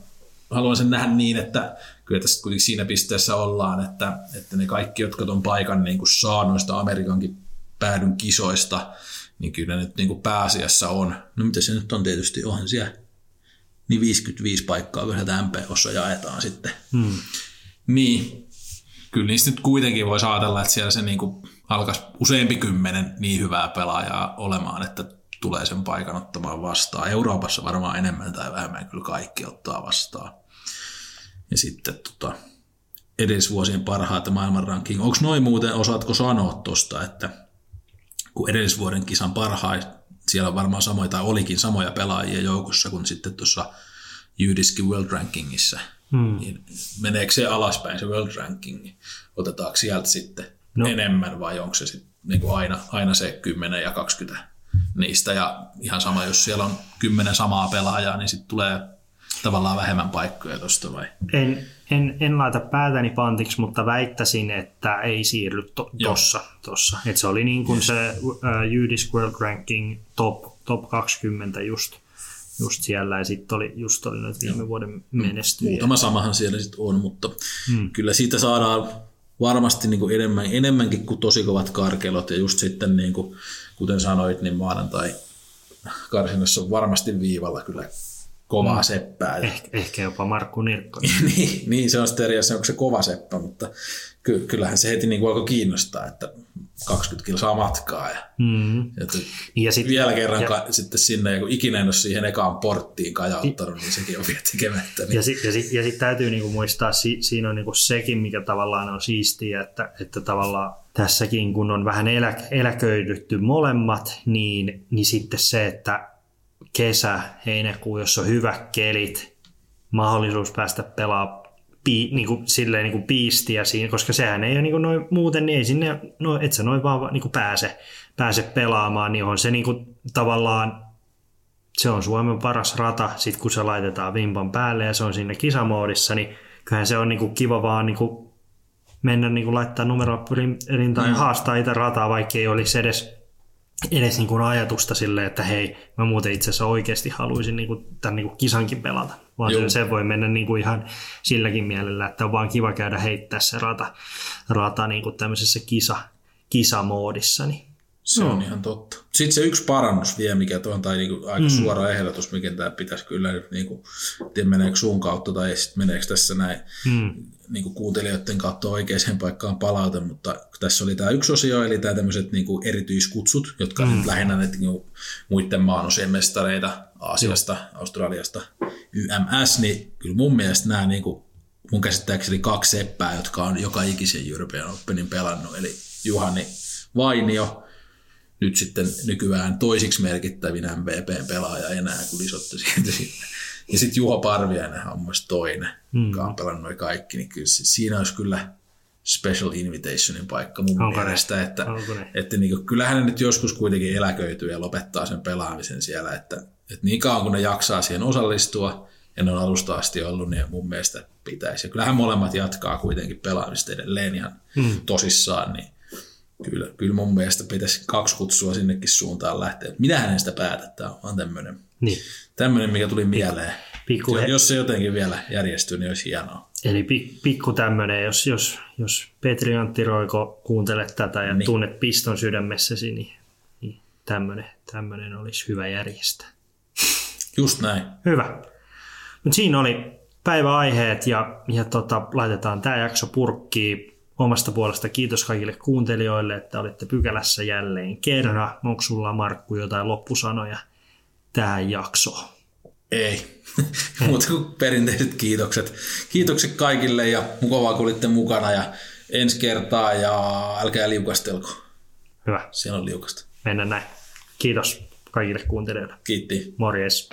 haluan sen nähdä niin, että kyllä tässä kuitenkin siinä pisteessä ollaan, että, että ne kaikki, jotka tuon paikan niin kuin saa noista Amerikankin päädyn kisoista, niin kyllä nyt niin kuin pääasiassa on. No mitä se nyt on tietysti, onhan siellä niin 55 paikkaa kyllä MPOssa jaetaan sitten. Mm. Niin, kyllä niistä nyt kuitenkin voi ajatella, että siellä se niin kuin alkaisi useampi kymmenen niin hyvää pelaajaa olemaan, että tulee sen paikan ottamaan vastaan. Euroopassa varmaan enemmän tai vähemmän kyllä kaikki ottaa vastaan. Ja sitten tota, edellisvuosien parhaita maailman ranking. Onko noin muuten, osaatko sanoa tuosta, että kun edellisvuoden kisan parhaita, siellä on varmaan samoja, tai olikin samoja pelaajia joukossa kuin sitten tuossa Jydiski World Rankingissa, hmm. niin meneekö se alaspäin se World Ranking? Otetaanko sieltä sitten no. enemmän vai onko se sitten niin kuin aina, aina se 10 ja 20 niistä ja ihan sama, jos siellä on 10 samaa pelaajaa, niin sitten tulee tavallaan vähemmän paikkoja tuosta vai? En, en, en laita päätäni pantiksi, mutta väittäisin, että ei siirry to, tossa. tossa. Et se oli niin kuin yes. se uh, Jydisk World Ranking top, top 20 just, just siellä ja sitten oli, just oli nyt viime vuoden menestyjä. Muutama samahan siellä sitten on, mutta hmm. kyllä siitä saadaan varmasti niin kuin enemmän, enemmänkin kuin tosi kovat karkelot ja just sitten niin kuin, kuten sanoit, niin maanantai karsinnassa on varmasti viivalla kyllä kovaa mm. seppää. Eh, ehkä jopa Markku Nirkko. niin, niin, se on sitten eri asia, onko se kova seppä, mutta ky- kyllähän se heti niin kuin alkoi kiinnostaa, että 20 kilsaa matkaa. Ja, mm. että ja sit, vielä kerran ja, ka, sitten sinne, ja kun ikinä en ole siihen ekaan porttiin kajauttanut, niin sekin on vielä tekemättä. Niin. Ja sitten ja sit, ja sit täytyy niinku muistaa, si, siinä on niinku sekin, mikä tavallaan on siistiä, että, että tavallaan tässäkin, kun on vähän elä, eläköidytty molemmat, niin, niin sitten se, että kesä, heinäkuu, jos on hyvät kelit, mahdollisuus päästä pelaamaan pi, niin kuin, silleen niin kuin piistiä siinä, koska sehän ei ole niin kuin noin, muuten, niin ei sinne, no, et sä noin vaan niin kuin pääse, pääse pelaamaan, niin on se niin kuin, tavallaan, se on Suomen paras rata, sit kun se laitetaan vimpan päälle ja se on sinne kisamoodissa, niin kyllähän se on niin kuin kiva vaan niin kuin mennä niin kuin laittaa numero rintaan ja mm. haastaa itse rataa, vaikka ei olisi edes edes niin kuin ajatusta silleen, että hei, mä muuten itse asiassa oikeasti haluaisin niin kuin, tämän niin kuin kisankin pelata. Vaan se, se voi mennä niin kuin ihan silläkin mielellä, että on vaan kiva käydä heittää se rata, rata niin kuin tämmöisessä kisa, kisamoodissa. Niin Se on ihan totta. Sitten se yksi parannus vielä, mikä tuon, tai niinku aika mm. suora ehdotus, mikä tämä pitäisi kyllä nyt, niinku, tiedä meneekö suun kautta tai sitten meneekö tässä näin mm. niinku kuuntelijoiden kautta oikeaan paikkaan palaute, mutta tässä oli tämä yksi osio, eli tämä tämmöiset niinku erityiskutsut, jotka mm. lähinnä ne niinku, muiden maanosien mestareita Aasiasta, mm. Australiasta, YMS, niin kyllä mun mielestä nämä niinku, mun käsittääkseni kaksi seppää, jotka on joka ikisen European Openin pelannut, eli Juhani Vainio, nyt sitten nykyään toisiksi merkittävin MVP-pelaaja enää, kun isotti sieltä sinne. Ja sitten Juho Parviainen on myös toinen, mm. joka on pelannut noin kaikki, niin kyllä siinä olisi kyllä special invitationin paikka mun Onko mielestä, ne? että, että niin kuin, kyllähän ne nyt joskus kuitenkin eläköityy ja lopettaa sen pelaamisen siellä, että, että niin kauan kun ne jaksaa siihen osallistua, ja ne on alusta asti ollut, niin mun mielestä pitäisi. Ja kyllähän molemmat jatkaa kuitenkin pelaamista edelleen ihan mm. tosissaan, niin Kyllä, kyllä mun mielestä pitäisi kaksi kutsua sinnekin suuntaan lähteä. Mitä hänen sitä päätä? Tämä on tämmöinen, niin. tämmöinen, mikä tuli mieleen. Pikku he... Jos se jotenkin vielä järjestyy, niin olisi hienoa. Eli pikku tämmöinen, jos, jos, jos Petri Antti Roiko kuuntelet tätä ja niin. tunnet piston sydämessäsi, niin, niin tämmöinen, tämmöinen olisi hyvä järjestää. Just näin. Hyvä. Mutta siinä oli päiväaiheet ja, ja tota, laitetaan tämä jakso purkkiin omasta puolesta kiitos kaikille kuuntelijoille, että olitte pykälässä jälleen kerran. Onko sulla Markku jotain loppusanoja tähän jaksoon? Ei. Mutta kuin perinteiset kiitokset. Kiitokset kaikille ja mukavaa kun olitte mukana ja ensi kertaa ja älkää liukastelko. Hyvä. Siellä on liukasta. Mennään näin. Kiitos kaikille kuuntelijoille. Kiitti. Morjes.